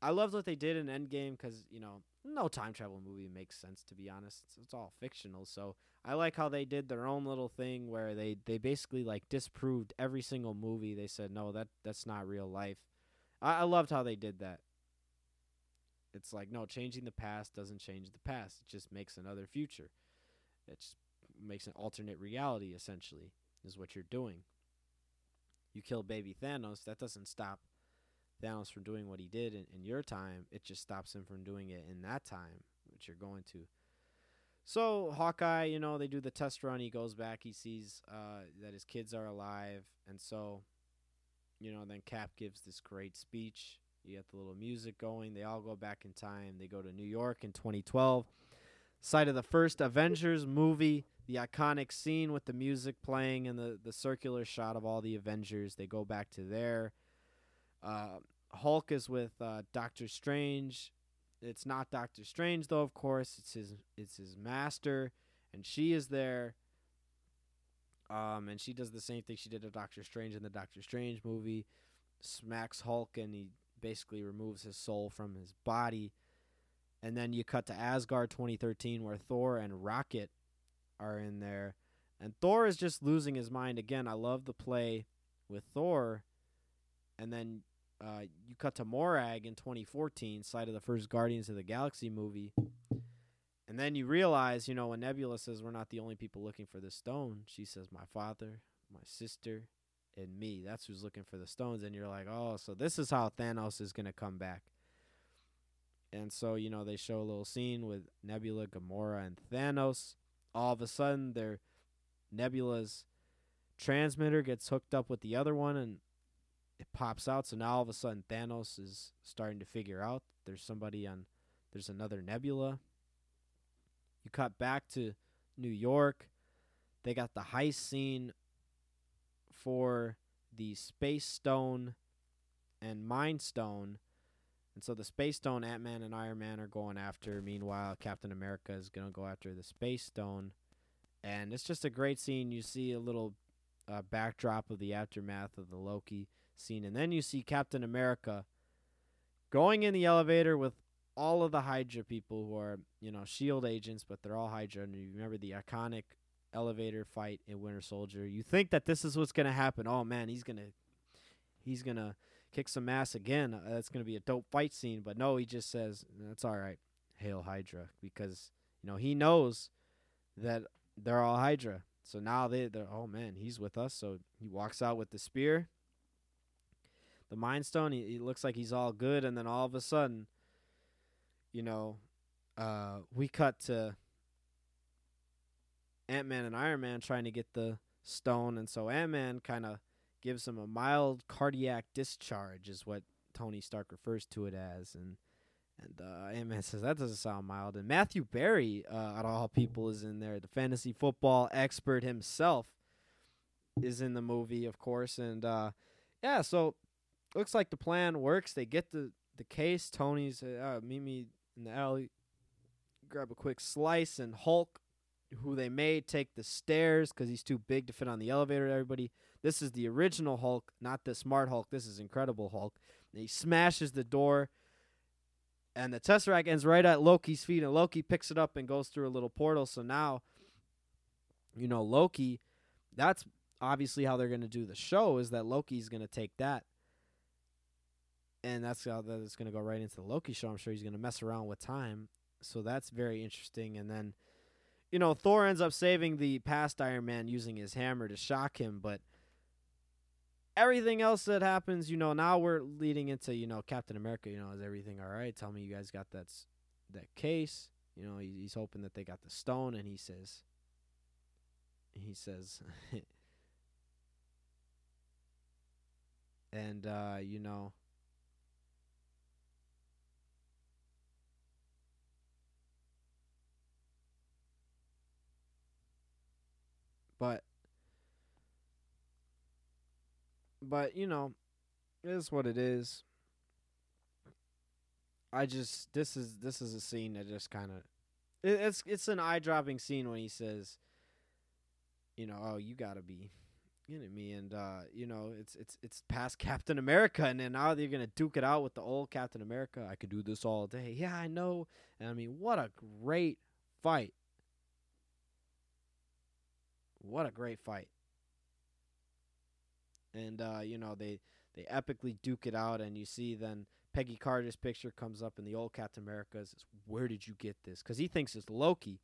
I loved what they did in Endgame because you know no time travel movie makes sense to be honest. It's, it's, all fictional, so I like how they did their own little thing where they they basically like disproved every single movie. They said no, that that's not real life. I, I loved how they did that. It's like no, changing the past doesn't change the past. It just makes another future. It just makes an alternate reality essentially is what you're doing you kill baby Thanos, that doesn't stop Thanos from doing what he did in, in your time. It just stops him from doing it in that time, which you're going to. So Hawkeye, you know, they do the test run. He goes back. He sees uh, that his kids are alive, and so, you know, then Cap gives this great speech. You get the little music going. They all go back in time. They go to New York in 2012, site of the first Avengers movie, the iconic scene with the music playing and the the circular shot of all the Avengers. They go back to there. Uh, Hulk is with uh, Doctor Strange. It's not Doctor Strange though, of course. It's his it's his master, and she is there. Um, and she does the same thing she did to Doctor Strange in the Doctor Strange movie, smacks Hulk, and he basically removes his soul from his body. And then you cut to Asgard 2013, where Thor and Rocket are in there, and Thor is just losing his mind again. I love the play with Thor, and then uh, you cut to Morag in 2014, side of the first Guardians of the Galaxy movie. And then you realize, you know, when Nebula says we're not the only people looking for the stone, she says, my father, my sister, and me. That's who's looking for the stones. And you're like, oh, so this is how Thanos is going to come back. And so, you know, they show a little scene with Nebula, Gamora, and Thanos. All of a sudden, their Nebula's transmitter gets hooked up with the other one, and it pops out. So now all of a sudden, Thanos is starting to figure out there's somebody on, there's another Nebula you cut back to New York. They got the heist scene for the Space Stone and Mind Stone. And so the Space Stone, Ant Man and Iron Man are going after. Meanwhile, Captain America is going to go after the Space Stone. And it's just a great scene. You see a little uh, backdrop of the aftermath of the Loki scene. And then you see Captain America going in the elevator with all of the Hydra people who are, you know, Shield agents, but they're all Hydra. And you remember the iconic elevator fight in Winter Soldier. You think that this is what's gonna happen. Oh man, he's gonna he's gonna kick some ass again. Uh, that's gonna be a dope fight scene. But no, he just says that's all right. Hail Hydra, because you know he knows that they're all Hydra. So now they they're oh man, he's with us. So he walks out with the spear, the Mind Stone. He, he looks like he's all good, and then all of a sudden you know, uh, we cut to Ant Man and Iron Man trying to get the stone, and so Ant Man kind of gives him a mild cardiac discharge, is what Tony Stark refers to it as, and and uh, Ant Man says that doesn't sound mild. And Matthew Berry, uh, out of all people, is in there. The fantasy football expert himself is in the movie, of course, and uh, yeah, so looks like the plan works. They get the the case. Tony's uh, meet me in the alley, grab a quick slice, and Hulk, who they made take the stairs because he's too big to fit on the elevator. Everybody, this is the original Hulk, not the smart Hulk. This is Incredible Hulk. And he smashes the door, and the Tesseract ends right at Loki's feet, and Loki picks it up and goes through a little portal. So now, you know, Loki, that's obviously how they're going to do the show is that Loki's going to take that and that's how that's going to go right into the Loki show. I'm sure he's going to mess around with time, so that's very interesting. And then, you know, Thor ends up saving the past Iron Man using his hammer to shock him, but everything else that happens, you know, now we're leading into you know Captain America. You know, is everything all right? Tell me you guys got that that case. You know, he, he's hoping that they got the stone, and he says, he says. and uh, you know But but you know, it is what it is. I just this is this is a scene that just kind of it, it's it's an eye dropping scene when he says, you know, oh you gotta be kidding me, and uh, you know it's it's it's past Captain America, and then now they're gonna duke it out with the old Captain America. I could do this all day. Yeah, I know, and I mean what a great fight what a great fight. And uh, you know, they they epically duke it out and you see then Peggy Carter's picture comes up in the old Captain America says, "Where did you get this?" Cuz he thinks it's Loki.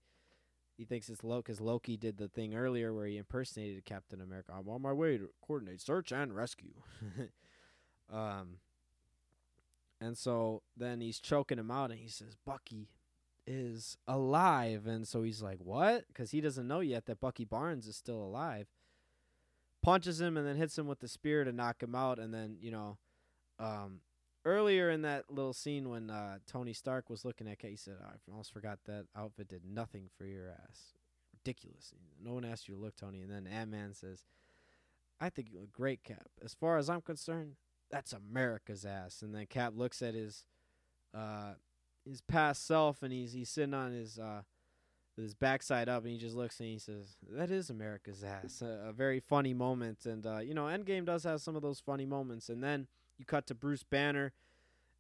He thinks it's Loki cuz Loki did the thing earlier where he impersonated Captain America. I'm on my way to coordinate search and rescue. um and so then he's choking him out and he says, "Bucky, is alive. And so he's like, What? Because he doesn't know yet that Bucky Barnes is still alive. Punches him and then hits him with the spear to knock him out. And then, you know, um, earlier in that little scene when uh, Tony Stark was looking at Kate, he said, I almost forgot that outfit did nothing for your ass. ridiculous. No one asked you to look, Tony. And then Ant Man says, I think you look great, Cap. As far as I'm concerned, that's America's ass. And then Cap looks at his uh his past self and he's he's sitting on his uh with his backside up and he just looks and he says, That is America's ass. A, a very funny moment and uh, you know, Endgame does have some of those funny moments. And then you cut to Bruce Banner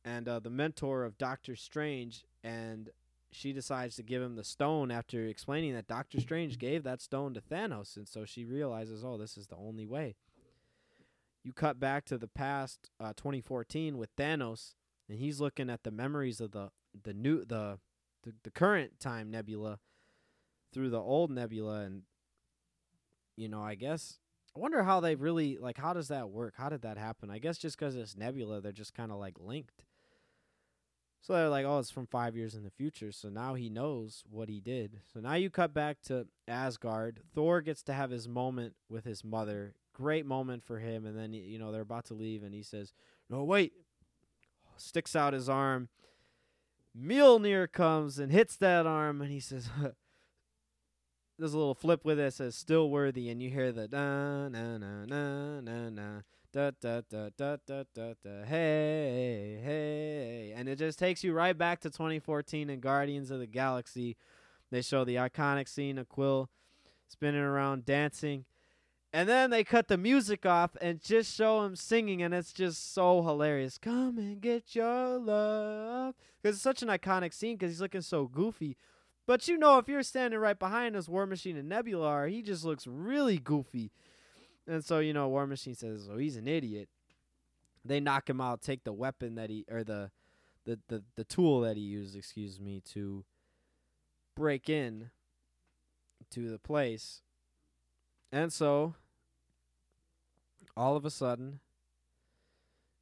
and uh, the mentor of Doctor Strange and she decides to give him the stone after explaining that Doctor Strange gave that stone to Thanos, and so she realizes, oh, this is the only way. You cut back to the past, uh, 2014, with Thanos, and he's looking at the memories of the the new the the, the current time nebula through the old nebula, and you know, I guess I wonder how they really like. How does that work? How did that happen? I guess just because it's nebula, they're just kind of like linked. So they're like, oh, it's from five years in the future. So now he knows what he did. So now you cut back to Asgard. Thor gets to have his moment with his mother. Great moment for him. And then, you know, they're about to leave, and he says, no, wait. Sticks out his arm. Mjolnir comes and hits that arm, and he says, there's a little flip with it. it says, still worthy. And you hear the na na na na na na da da da da da da da hey hey and it just takes you right back to 2014 and Guardians of the Galaxy. They show the iconic scene of Quill spinning around dancing. And then they cut the music off and just show him singing, and it's just so hilarious. Come and get your love. Because it's such an iconic scene because he's looking so goofy. But you know, if you're standing right behind us, War Machine and Nebula are, he just looks really goofy. And so, you know, War Machine says, "Oh, he's an idiot." They knock him out, take the weapon that he or the the the, the tool that he used, excuse me, to break in to the place. And so all of a sudden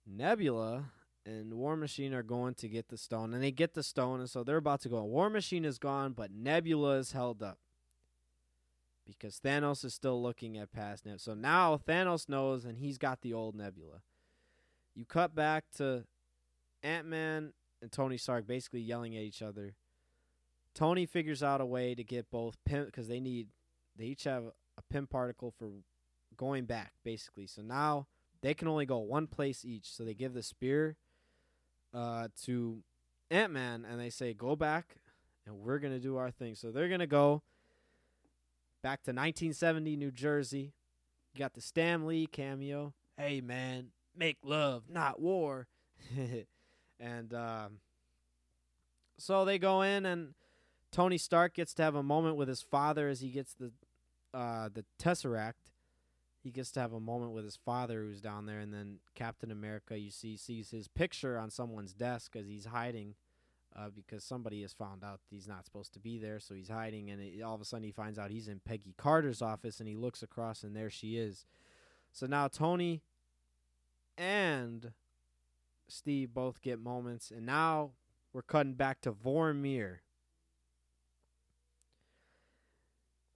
Nebula and War Machine are going to get the stone and they get the stone and so they're about to go. War Machine is gone, but Nebula is held up because Thanos is still looking at past Nebula. So now Thanos knows, and he's got the old Nebula. You cut back to Ant Man and Tony Stark basically yelling at each other. Tony figures out a way to get both Pym because they need they each have a Pym particle for going back basically. So now they can only go one place each. So they give the spear uh, to Ant Man and they say go back and we're gonna do our thing. So they're gonna go Back to 1970 New Jersey. You got the Stan Lee cameo. Hey man, make love, not war. and um, so they go in, and Tony Stark gets to have a moment with his father as he gets the uh, the Tesseract. He gets to have a moment with his father who's down there, and then Captain America, you see, sees his picture on someone's desk as he's hiding uh, because somebody has found out he's not supposed to be there, so he's hiding, and it, all of a sudden he finds out he's in Peggy Carter's office, and he looks across, and there she is. So now Tony and Steve both get moments, and now we're cutting back to Vormir.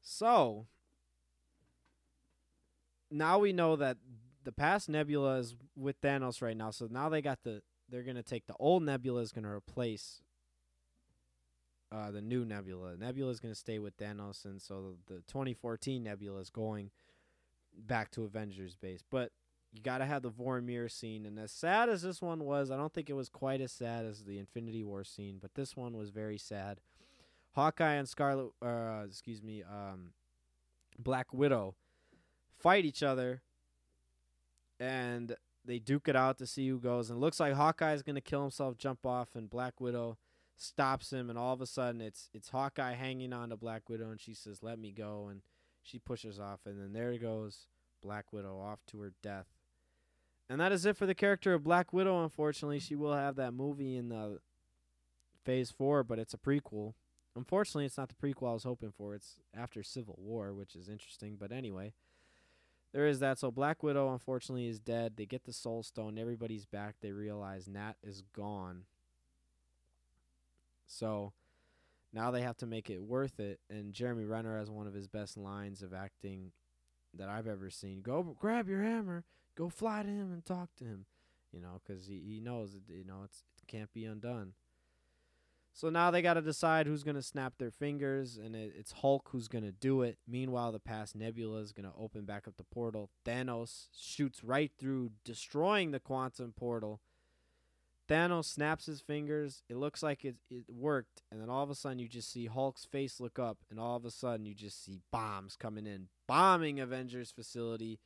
So now we know that the past Nebula is with Thanos right now. So now they got the they're gonna take the old Nebula is gonna replace uh, the new Nebula. Nebula is to stay with Thanos, and so the, the 2014 Nebula is going back to Avengers base. But you got to have the Vormir scene, and as sad as this one was, I don't think it was quite as sad as the Infinity War scene, but this one was very sad. Hawkeye and Scarlet, uh, excuse me, um, Black Widow fight each other, and they duke it out to see who goes. And looks like Hawkeye is going to kill himself, jump off, and Black Widow stops him, and all of a sudden it's it's Hawkeye hanging on to Black Widow, and she says, "Let me go," and she pushes off, and then there goes Black Widow off to her death. And that is it for the character of Black Widow. Unfortunately, she will have that movie in the Phase Four, but it's a prequel. Unfortunately, it's not the prequel I was hoping for. It's after Civil War, which is interesting. But anyway, there is that. So Black Widow, unfortunately, is dead. They get the Soul Stone. Everybody's back. They realize Nat is gone. So now they have to make it worth it. And Jeremy Renner has one of his best lines of acting that I've ever seen. Go grab your hammer, go fly to him and talk to him. You know, because he, he knows you know it's it can't be undone. So now they got to decide who's going to snap their fingers, and it, it's Hulk who's going to do it. Meanwhile, the past Nebula is going to open back up the portal. Thanos shoots right through, destroying the quantum portal. Thanos snaps his fingers. It looks like it, it worked, and then all of a sudden you just see Hulk's face look up, and all of a sudden you just see bombs coming in, bombing Avengers facility.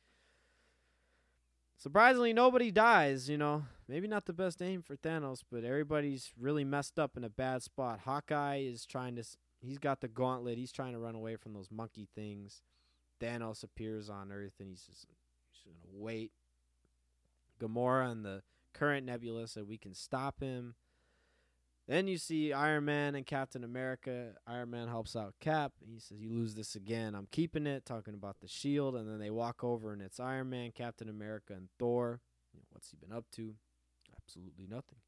Surprisingly, nobody dies, you know. Maybe not the best aim for Thanos, but everybody's really messed up in a bad spot. Hawkeye is trying to, he's got the gauntlet. He's trying to run away from those monkey things. Thanos appears on Earth, and he's just, he's going to wait. Gamora and the current Nebula said we can stop him. Then you see Iron Man and Captain America. Iron Man helps out Cap. He says, You lose this again. I'm keeping it, talking about the shield. And then they walk over, and it's Iron Man, Captain America, and Thor. What's he been up to? Absolutely nothing.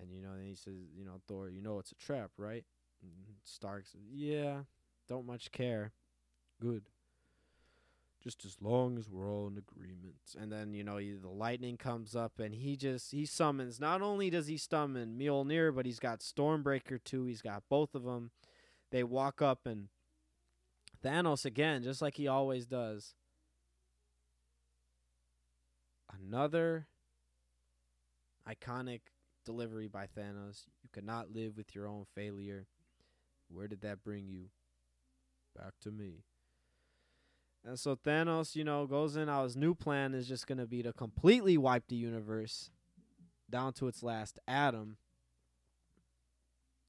And, you know, then he says, You know, Thor, you know it's a trap, right? And Stark says, Yeah, don't much care. Good just as long as we're all in agreement. And then you know the lightning comes up, and he just he summons. Not only does he summon Mjolnir, but he's got Stormbreaker too. He's got both of them. They walk up, and Thanos again, just like he always does. Another iconic delivery by Thanos. You cannot live with your own failure. Where did that bring you? Back to me. And so Thanos, you know, goes in. Now his new plan is just gonna be to completely wipe the universe down to its last atom.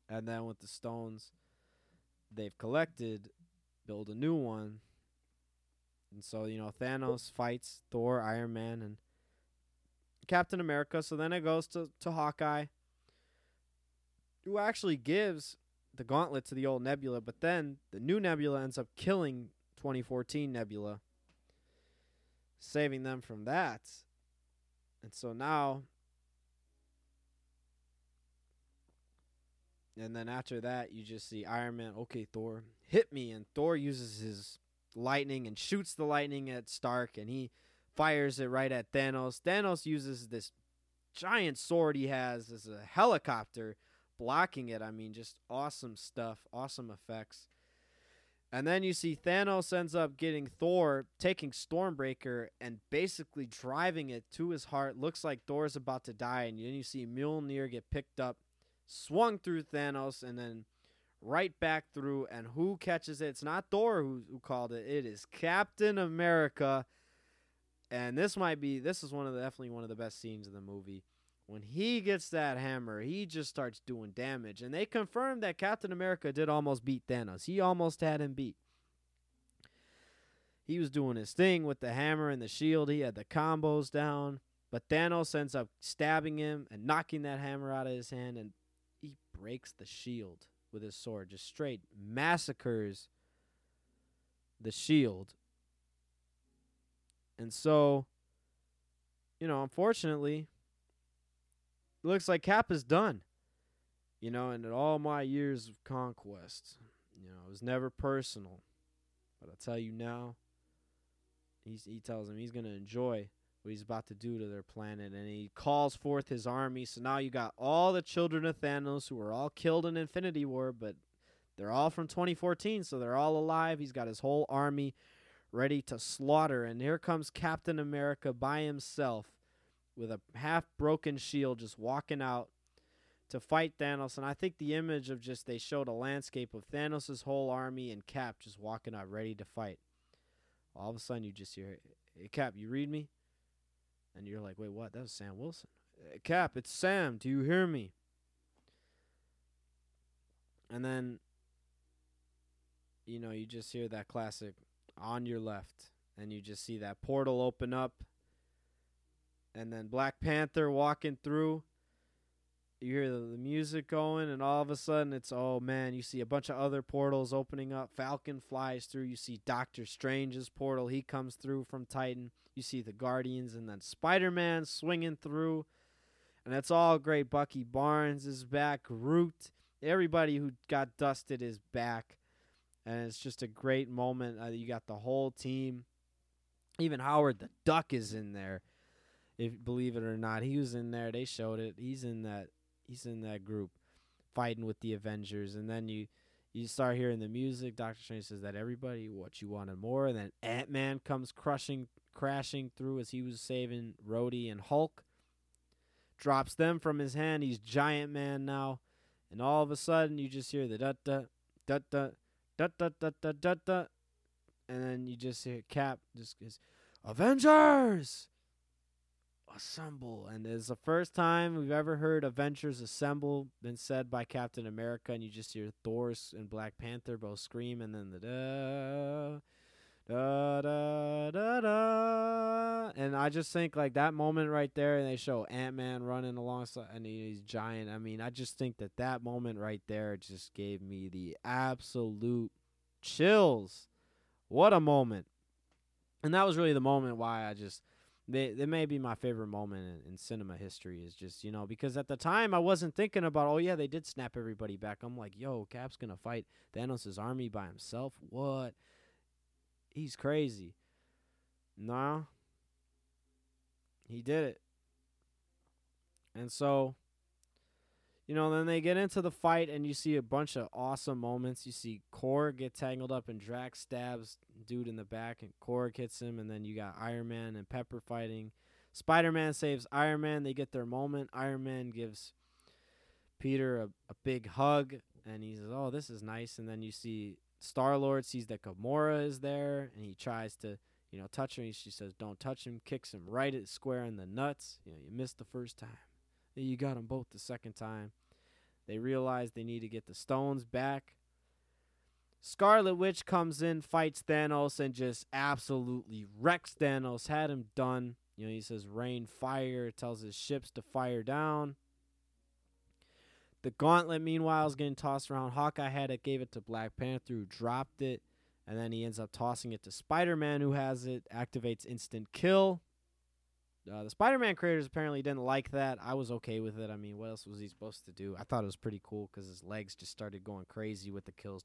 And then with the stones they've collected, build a new one. And so, you know, Thanos fights Thor, Iron Man, and Captain America. So then it goes to, to Hawkeye, who actually gives the gauntlet to the old Nebula, but then the new Nebula ends up killing 2014 Nebula, saving them from that. And so now, and then after that, you just see Iron Man, okay, Thor, hit me. And Thor uses his lightning and shoots the lightning at Stark, and he fires it right at Thanos. Thanos uses this giant sword he has as a helicopter blocking it. I mean, just awesome stuff, awesome effects. And then you see Thanos ends up getting Thor, taking Stormbreaker, and basically driving it to his heart. Looks like Thor's about to die. And then you see Mjolnir get picked up, swung through Thanos, and then right back through. And who catches it? It's not Thor who, who called it, it is Captain America. And this might be, this is one of the, definitely one of the best scenes in the movie when he gets that hammer, he just starts doing damage. And they confirmed that Captain America did almost beat Thanos. He almost had him beat. He was doing his thing with the hammer and the shield. He had the combos down. But Thanos ends up stabbing him and knocking that hammer out of his hand. And he breaks the shield with his sword. Just straight massacres the shield. And so, you know, unfortunately, looks like Cap is done. You know, and in all my years of conquest, you know, it was never personal. But I tell you now, he's, he tells him he's going to enjoy what he's about to do to their planet. And he calls forth his army. So now you got all the children of Thanos who were all killed in Infinity War, but they're all from 2014, so they're all alive. He's got his whole army ready to slaughter. And here comes Captain America by himself with a half broken shield just walking out to fight Thanos. And I think the image of just they showed a landscape of Thanos' whole army and Cap just walking out ready to fight. All of a sudden, you just hear, hey, Cap, you read me? And you're like, wait, what? That was Sam Wilson. Hey, Cap, it's Sam. Do you hear me? And then, you know, you just hear that classic on your left. And you just see that portal open up and then Black Panther walking through. You hear the, music going, and all of a sudden it's oh man, you see a bunch of other portals opening up. Falcon flies through. You see Doctor Strange's portal. He comes through from Titan. You see the Guardians, and then Spider Man swinging through. And that's all great. Bucky Barnes is back. Groot. Everybody who got dusted is back. And it's just a great moment. Uh, you got the whole team. Even Howard the Duck is in there if believe it or not, he was in there. They showed it. He's in that. He's in that group. fighting with the Avengers, and then you you start hearing the music. Doctor Strange says that everybody what you wanted more, and then Ant Man comes crushing crashing through as he was saving Rhodey and Hulk. Drops them from his hand. He's Giant Man now, and all of a sudden you just hear the da da da da da da da da da and then you just hear Cap just goes, Avengers assemble. And it's the first time we've ever heard avengers assemble been said by captain america and you just hear thor's and black panther both scream and then the da da da da da. And i just think like that moment right there and they show ant-man running alongside and he's giant. I mean i just think that that moment right there just gave me the absolute chills. What a moment. And that was really the moment why i just they they may be my favorite moment in, in, cinema history is just you know because at the time I wasn't thinking about oh yeah they did snap everybody back. I'm like yo Cap's gonna fight Thanos' army by himself? What? He's crazy. Nah. He did it. And so you know, then they get into the fight, and you see a bunch of awesome moments. You see Korg get tangled up, and Drax stabs dude in the back, and Korg hits him, and then you got Iron Man and Pepper fighting. Spider Man saves Iron Man. They get their moment. Iron Man gives Peter a, a big hug, and he says, "Oh, this is nice." And then you see Star Lord sees that Gamora is there, and he tries to, you know, touch her. And she says, "Don't touch him." Kicks him right at square in the nuts. You know, you missed the first time. You got them both the second time. They realize they need to get the stones back. Scarlet Witch comes in, fights Thanos, and just absolutely wrecks Thanos. Had him done. You know, he says rain fire, tells his ships to fire down. The gauntlet, meanwhile, is getting tossed around. Hawkeye had it, gave it to Black Panther, who dropped it, and then he ends up tossing it to Spider Man, who has it, activates instant kill. Uh, the Spider-Man creators apparently didn't like that. I was okay with it. I mean, what else was he supposed to do? I thought it was pretty cool because his legs just started going crazy with the kills.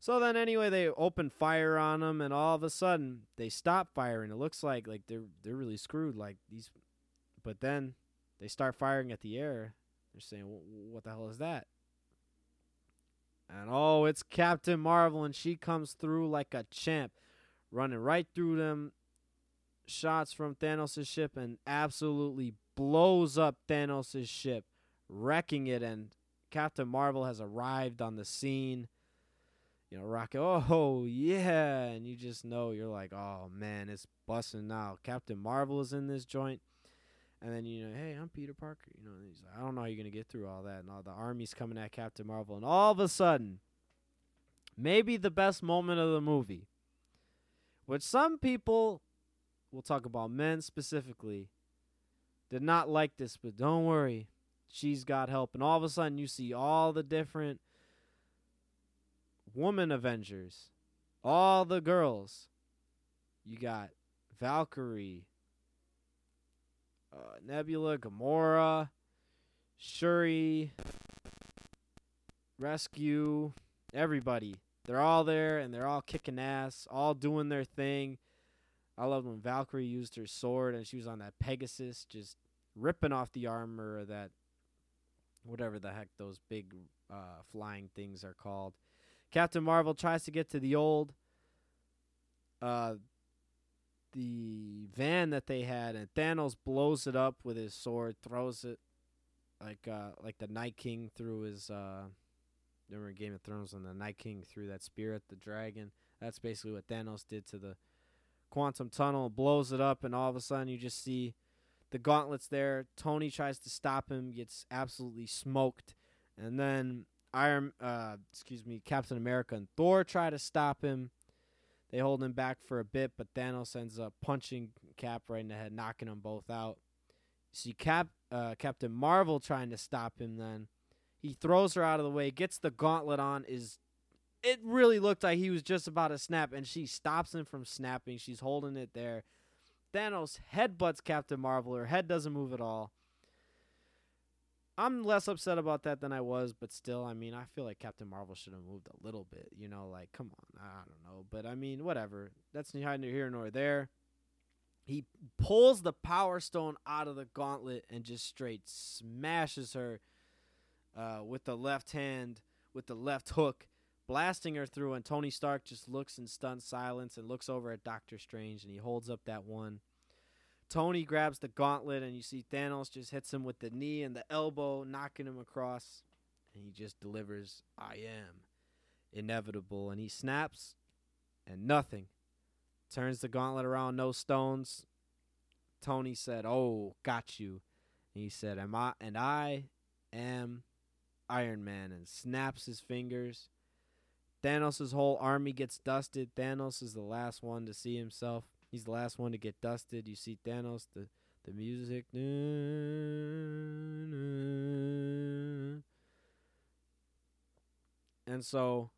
So then, anyway, they open fire on him, and all of a sudden they stop firing. It looks like like they're they're really screwed. Like these, but then they start firing at the air. They're saying, "What the hell is that?" And oh, it's Captain Marvel, and she comes through like a champ, running right through them shots from Thanos' ship and absolutely blows up Thanos' ship, wrecking it. And Captain Marvel has arrived on the scene. You know, Rocket, oh, yeah. And you just know, you're like, oh, man, it's busting now. Captain Marvel is in this joint. And then, you know, hey, I'm Peter Parker. You know, he's like, I don't know how you're going to get through all that. And all the army's coming at Captain Marvel. And all of a sudden, maybe the best moment of the movie, which some people we'll talk about men specifically, did not like this, but don't worry. She's got help. And all of a sudden, you see all the different woman Avengers, all the girls. You got Valkyrie, uh, Nebula, Gamora, Shuri, Rescue, everybody. They're all there and they're all kicking ass, all doing their thing. I loved when Valkyrie used her sword and she was on that Pegasus, just ripping off the armor of that, whatever the heck those big uh, flying things are called. Captain Marvel tries to get to the old, uh, the van that they had, and Thanos blows it up with his sword, throws it like uh, like the Night King threw his. Uh, remember Game of Thrones when the Night King threw that spear at the dragon? That's basically what Thanos did to the quantum tunnel, blows it up, and all of a sudden you just see the gauntlets there. Tony tries to stop him, gets absolutely smoked, and then Iron, uh, excuse me, Captain America and Thor try to stop him. They hold him back for a bit, but Thanos ends up punching Cap right in the head, knocking them both out. You see Cap, uh, Captain Marvel trying to stop him. Then he throws her out of the way, gets the gauntlet on, is it really looked like he was just about to snap, and she stops him from snapping. She's holding it there. Thanos headbutts Captain Marvel. Her head doesn't move at all. I'm less upset about that than I was, but still, I mean, I feel like Captain Marvel should have moved a little bit. You know, like, come on, I don't know. But I mean, whatever. That's neither here nor there. He pulls the Power Stone out of the gauntlet and just straight smashes her uh, with the left hand, with the left hook, blasting her through. And Tony Stark just looks in stunned silence and looks over at Doctor Strange and he holds up that one. Tony grabs the gauntlet and you see Thanos just hits him with the knee and the elbow, knocking him across. And he just delivers, I am inevitable. And he snaps and nothing. Turns the gauntlet around, no stones. Tony said, Oh, got you. And he said, Am I and I am Iron Man and snaps his fingers. Thanos' whole army gets dusted. Thanos is the last one to see himself. He's the last one to get dusted. You see Thanos, the the music. And so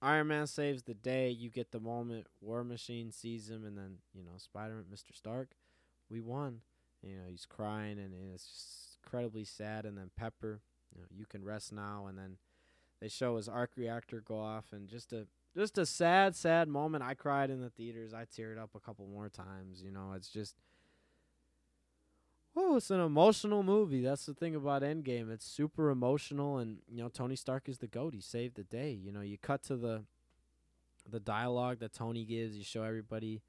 Iron Man saves the day. You get the moment. War Machine sees him, and then you know Spider Man, Mr. Stark, we won. You know he's crying, and, and it's just incredibly sad. And then Pepper, you know, you can rest now. And then they show his arc reactor go off, and just a just a sad, sad moment. I cried in the theaters. I teared up a couple more times. You know, it's just. Oh, it's an emotional movie. That's the thing about Endgame. It's super emotional, and you know Tony Stark is the goat. He saved the day. You know, you cut to the the dialogue that Tony gives. You show everybody,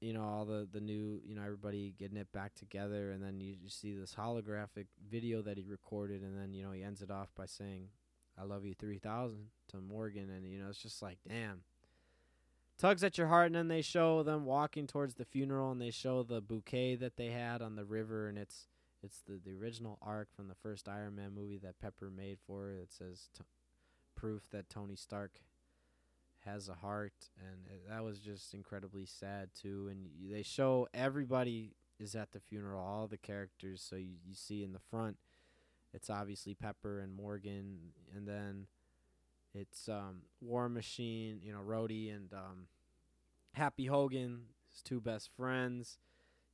you know, all the the new, you know, everybody getting it back together, and then you, you see this holographic video that he recorded, and then you know he ends it off by saying, "I love you 3000" to Morgan, and you know it's just like, damn tugs at your heart and then they show them walking towards the funeral and they show the bouquet that they had on the river and it's it's the, the original arc from the first Iron Man movie that Pepper made for it. It says t- proof that Tony Stark has a heart and it, that was just incredibly sad too and they show everybody is at the funeral all the characters so you, you see in the front it's obviously Pepper and Morgan and then it's um, War Machine, you know, Rhodey and um, Happy Hogan, his two best friends.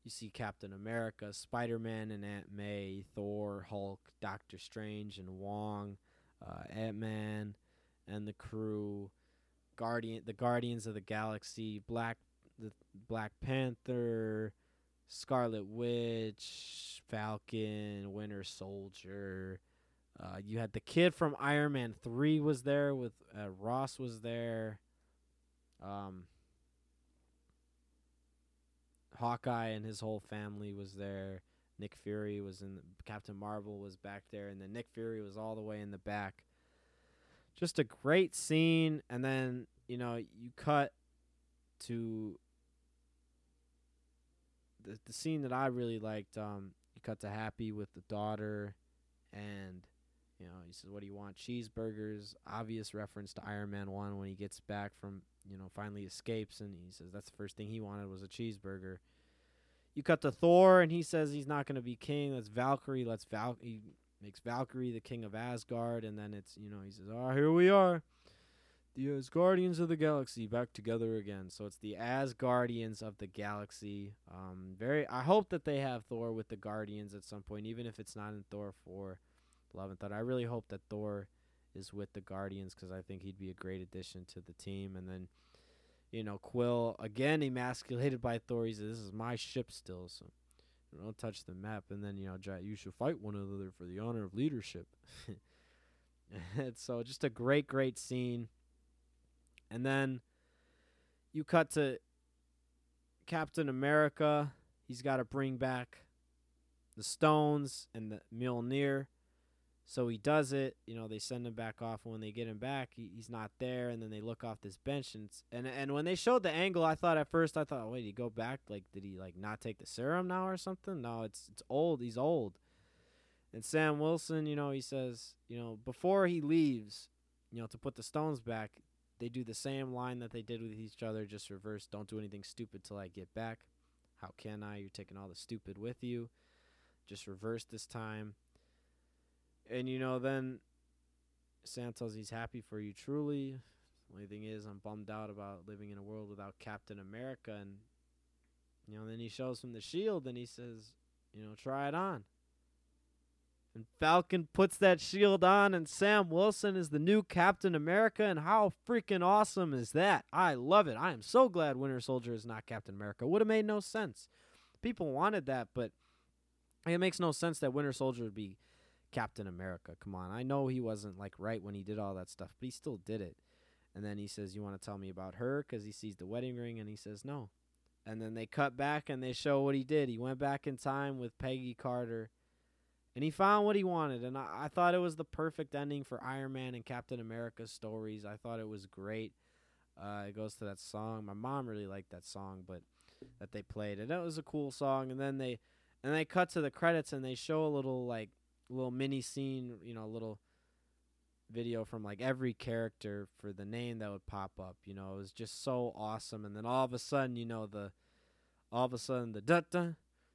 You see Captain America, Spider Man and Aunt May, Thor, Hulk, Doctor Strange and Wong, uh, Ant Man and the crew, Guardian, the Guardians of the Galaxy, Black, the Black Panther, Scarlet Witch, Falcon, Winter Soldier. Uh, you had the kid from Iron Man three was there with uh, Ross was there. Um, Hawkeye and his whole family was there. Nick Fury was in. The, Captain Marvel was back there, and then Nick Fury was all the way in the back. Just a great scene, and then you know you cut to the the scene that I really liked. Um, you cut to Happy with the daughter, and you know, he says, "What do you want? Cheeseburgers." Obvious reference to Iron Man One when he gets back from, you know, finally escapes, and he says that's the first thing he wanted was a cheeseburger. You cut to Thor, and he says he's not going to be king. That's Valkyrie. Let's Val. He makes Valkyrie the king of Asgard, and then it's you know he says, "Oh, here we are." The Asgardians of the Galaxy back together again. So it's the Asgardians of the Galaxy. Um, very. I hope that they have Thor with the Guardians at some point, even if it's not in Thor four. Love and Thunder. I really hope that Thor is with the Guardians because I think he'd be a great addition to the team. And then, you know, Quill again emasculated by Thor. He says, "This is my ship still, so don't touch the map." And then you know, you should fight one another for the honor of leadership. and so, just a great, great scene. And then you cut to Captain America. He's got to bring back the stones and the Mjolnir. So he does it. You know, they send him back off. And when they get him back, he, he's not there. And then they look off this bench, and and and when they showed the angle, I thought at first, I thought, wait, he go back? Like, did he like not take the serum now or something? No, it's it's old. He's old. And Sam Wilson, you know, he says, you know, before he leaves, you know, to put the stones back, they do the same line that they did with each other, just reverse. Don't do anything stupid till I get back. How can I? You're taking all the stupid with you. Just reverse this time. And you know, then Sam tells he's happy for you truly. The only thing is, I'm bummed out about living in a world without Captain America. And you know, then he shows him the shield and he says, you know, try it on. And Falcon puts that shield on, and Sam Wilson is the new Captain America. And how freaking awesome is that? I love it. I am so glad Winter Soldier is not Captain America. Would have made no sense. People wanted that, but it makes no sense that Winter Soldier would be Captain America. Come on, I know he wasn't like right when he did all that stuff, but he still did it. And then he says, "You want to tell me about her?" Because he sees the wedding ring, and he says, "No." And then they cut back and they show what he did. He went back in time with Peggy Carter, and he found what he wanted. And I, I thought it was the perfect ending for Iron Man and Captain America stories. I thought it was great. Uh, it goes to that song. My mom really liked that song, but that they played, and it was a cool song. And then they, and they cut to the credits and they show a little like little mini scene, you know, a little video from like every character for the name that would pop up. You know, it was just so awesome. And then all of a sudden, you know, the all of a sudden the da da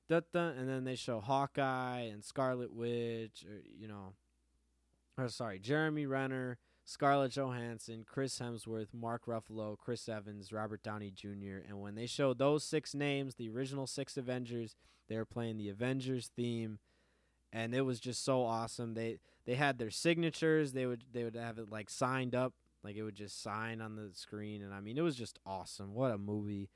da da, and then they show Hawkeye and Scarlet Witch, or you know, or sorry, Jeremy Renner, Scarlett Johansson, Chris Hemsworth, Mark Ruffalo, Chris Evans, Robert Downey Jr. And when they showed those six names, the original six Avengers, they were playing the Avengers theme and it was just so awesome. They they had their signatures. They would they would have it like signed up, like it would just sign on the screen, and I mean it was just awesome. What a movie!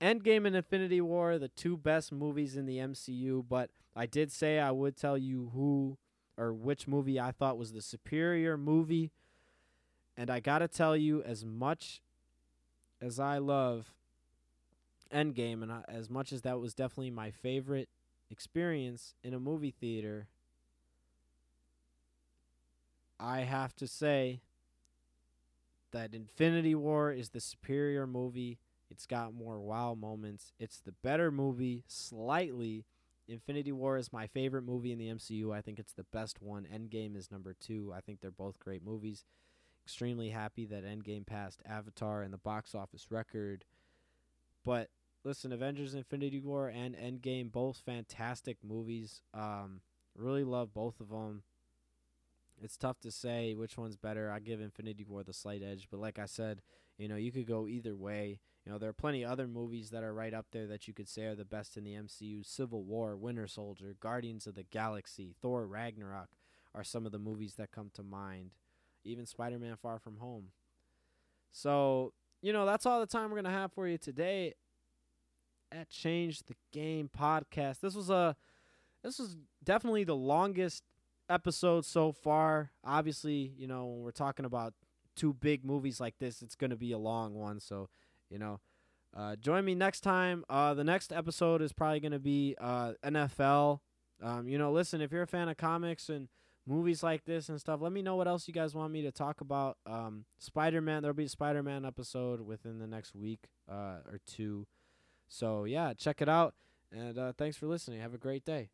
Endgame and Infinity War, the two best movies in the MCU. But I did say I would tell you who or which movie I thought was the superior movie, and I gotta tell you, as much as I love Endgame, and I, as much as that was definitely my favorite experience in a movie theater, I have to say that Infinity War is the superior movie. It's got more wow moments. It's the better movie slightly. Infinity War is my favorite movie in the MCU. I think it's the best one. Endgame is number 2. I think they're both great movies. Extremely happy that Endgame passed Avatar and the box office record. But listen, Avengers Infinity War and Endgame, both fantastic movies. Um, really love both of them. It's tough to say which one's better. I give Infinity War the slight edge, but like I said, you know, you could go either way. Know, there are plenty of other movies that are right up there that you could say are the best in the MCU. Civil War, Winter Soldier, Guardians of the Galaxy, Thor Ragnarok are some of the movies that come to mind. Even Spider-Man Far From Home. So, you know, that's all the time we're going to have for you today at Change the Game podcast. This was a this was definitely the longest episode so far. Obviously, you know, when we're talking about two big movies like this, it's going to be a long one, so, you know, uh, join me next time. Uh, the next episode is probably going to be uh, NFL. Um, you know, listen, if you're a fan of comics and movies like this and stuff, let me know what else you guys want me to talk about. Um, Spider Man, there'll be a Spider Man episode within the next week uh, or two. So yeah, check it out. And uh, thanks for listening. Have a great day.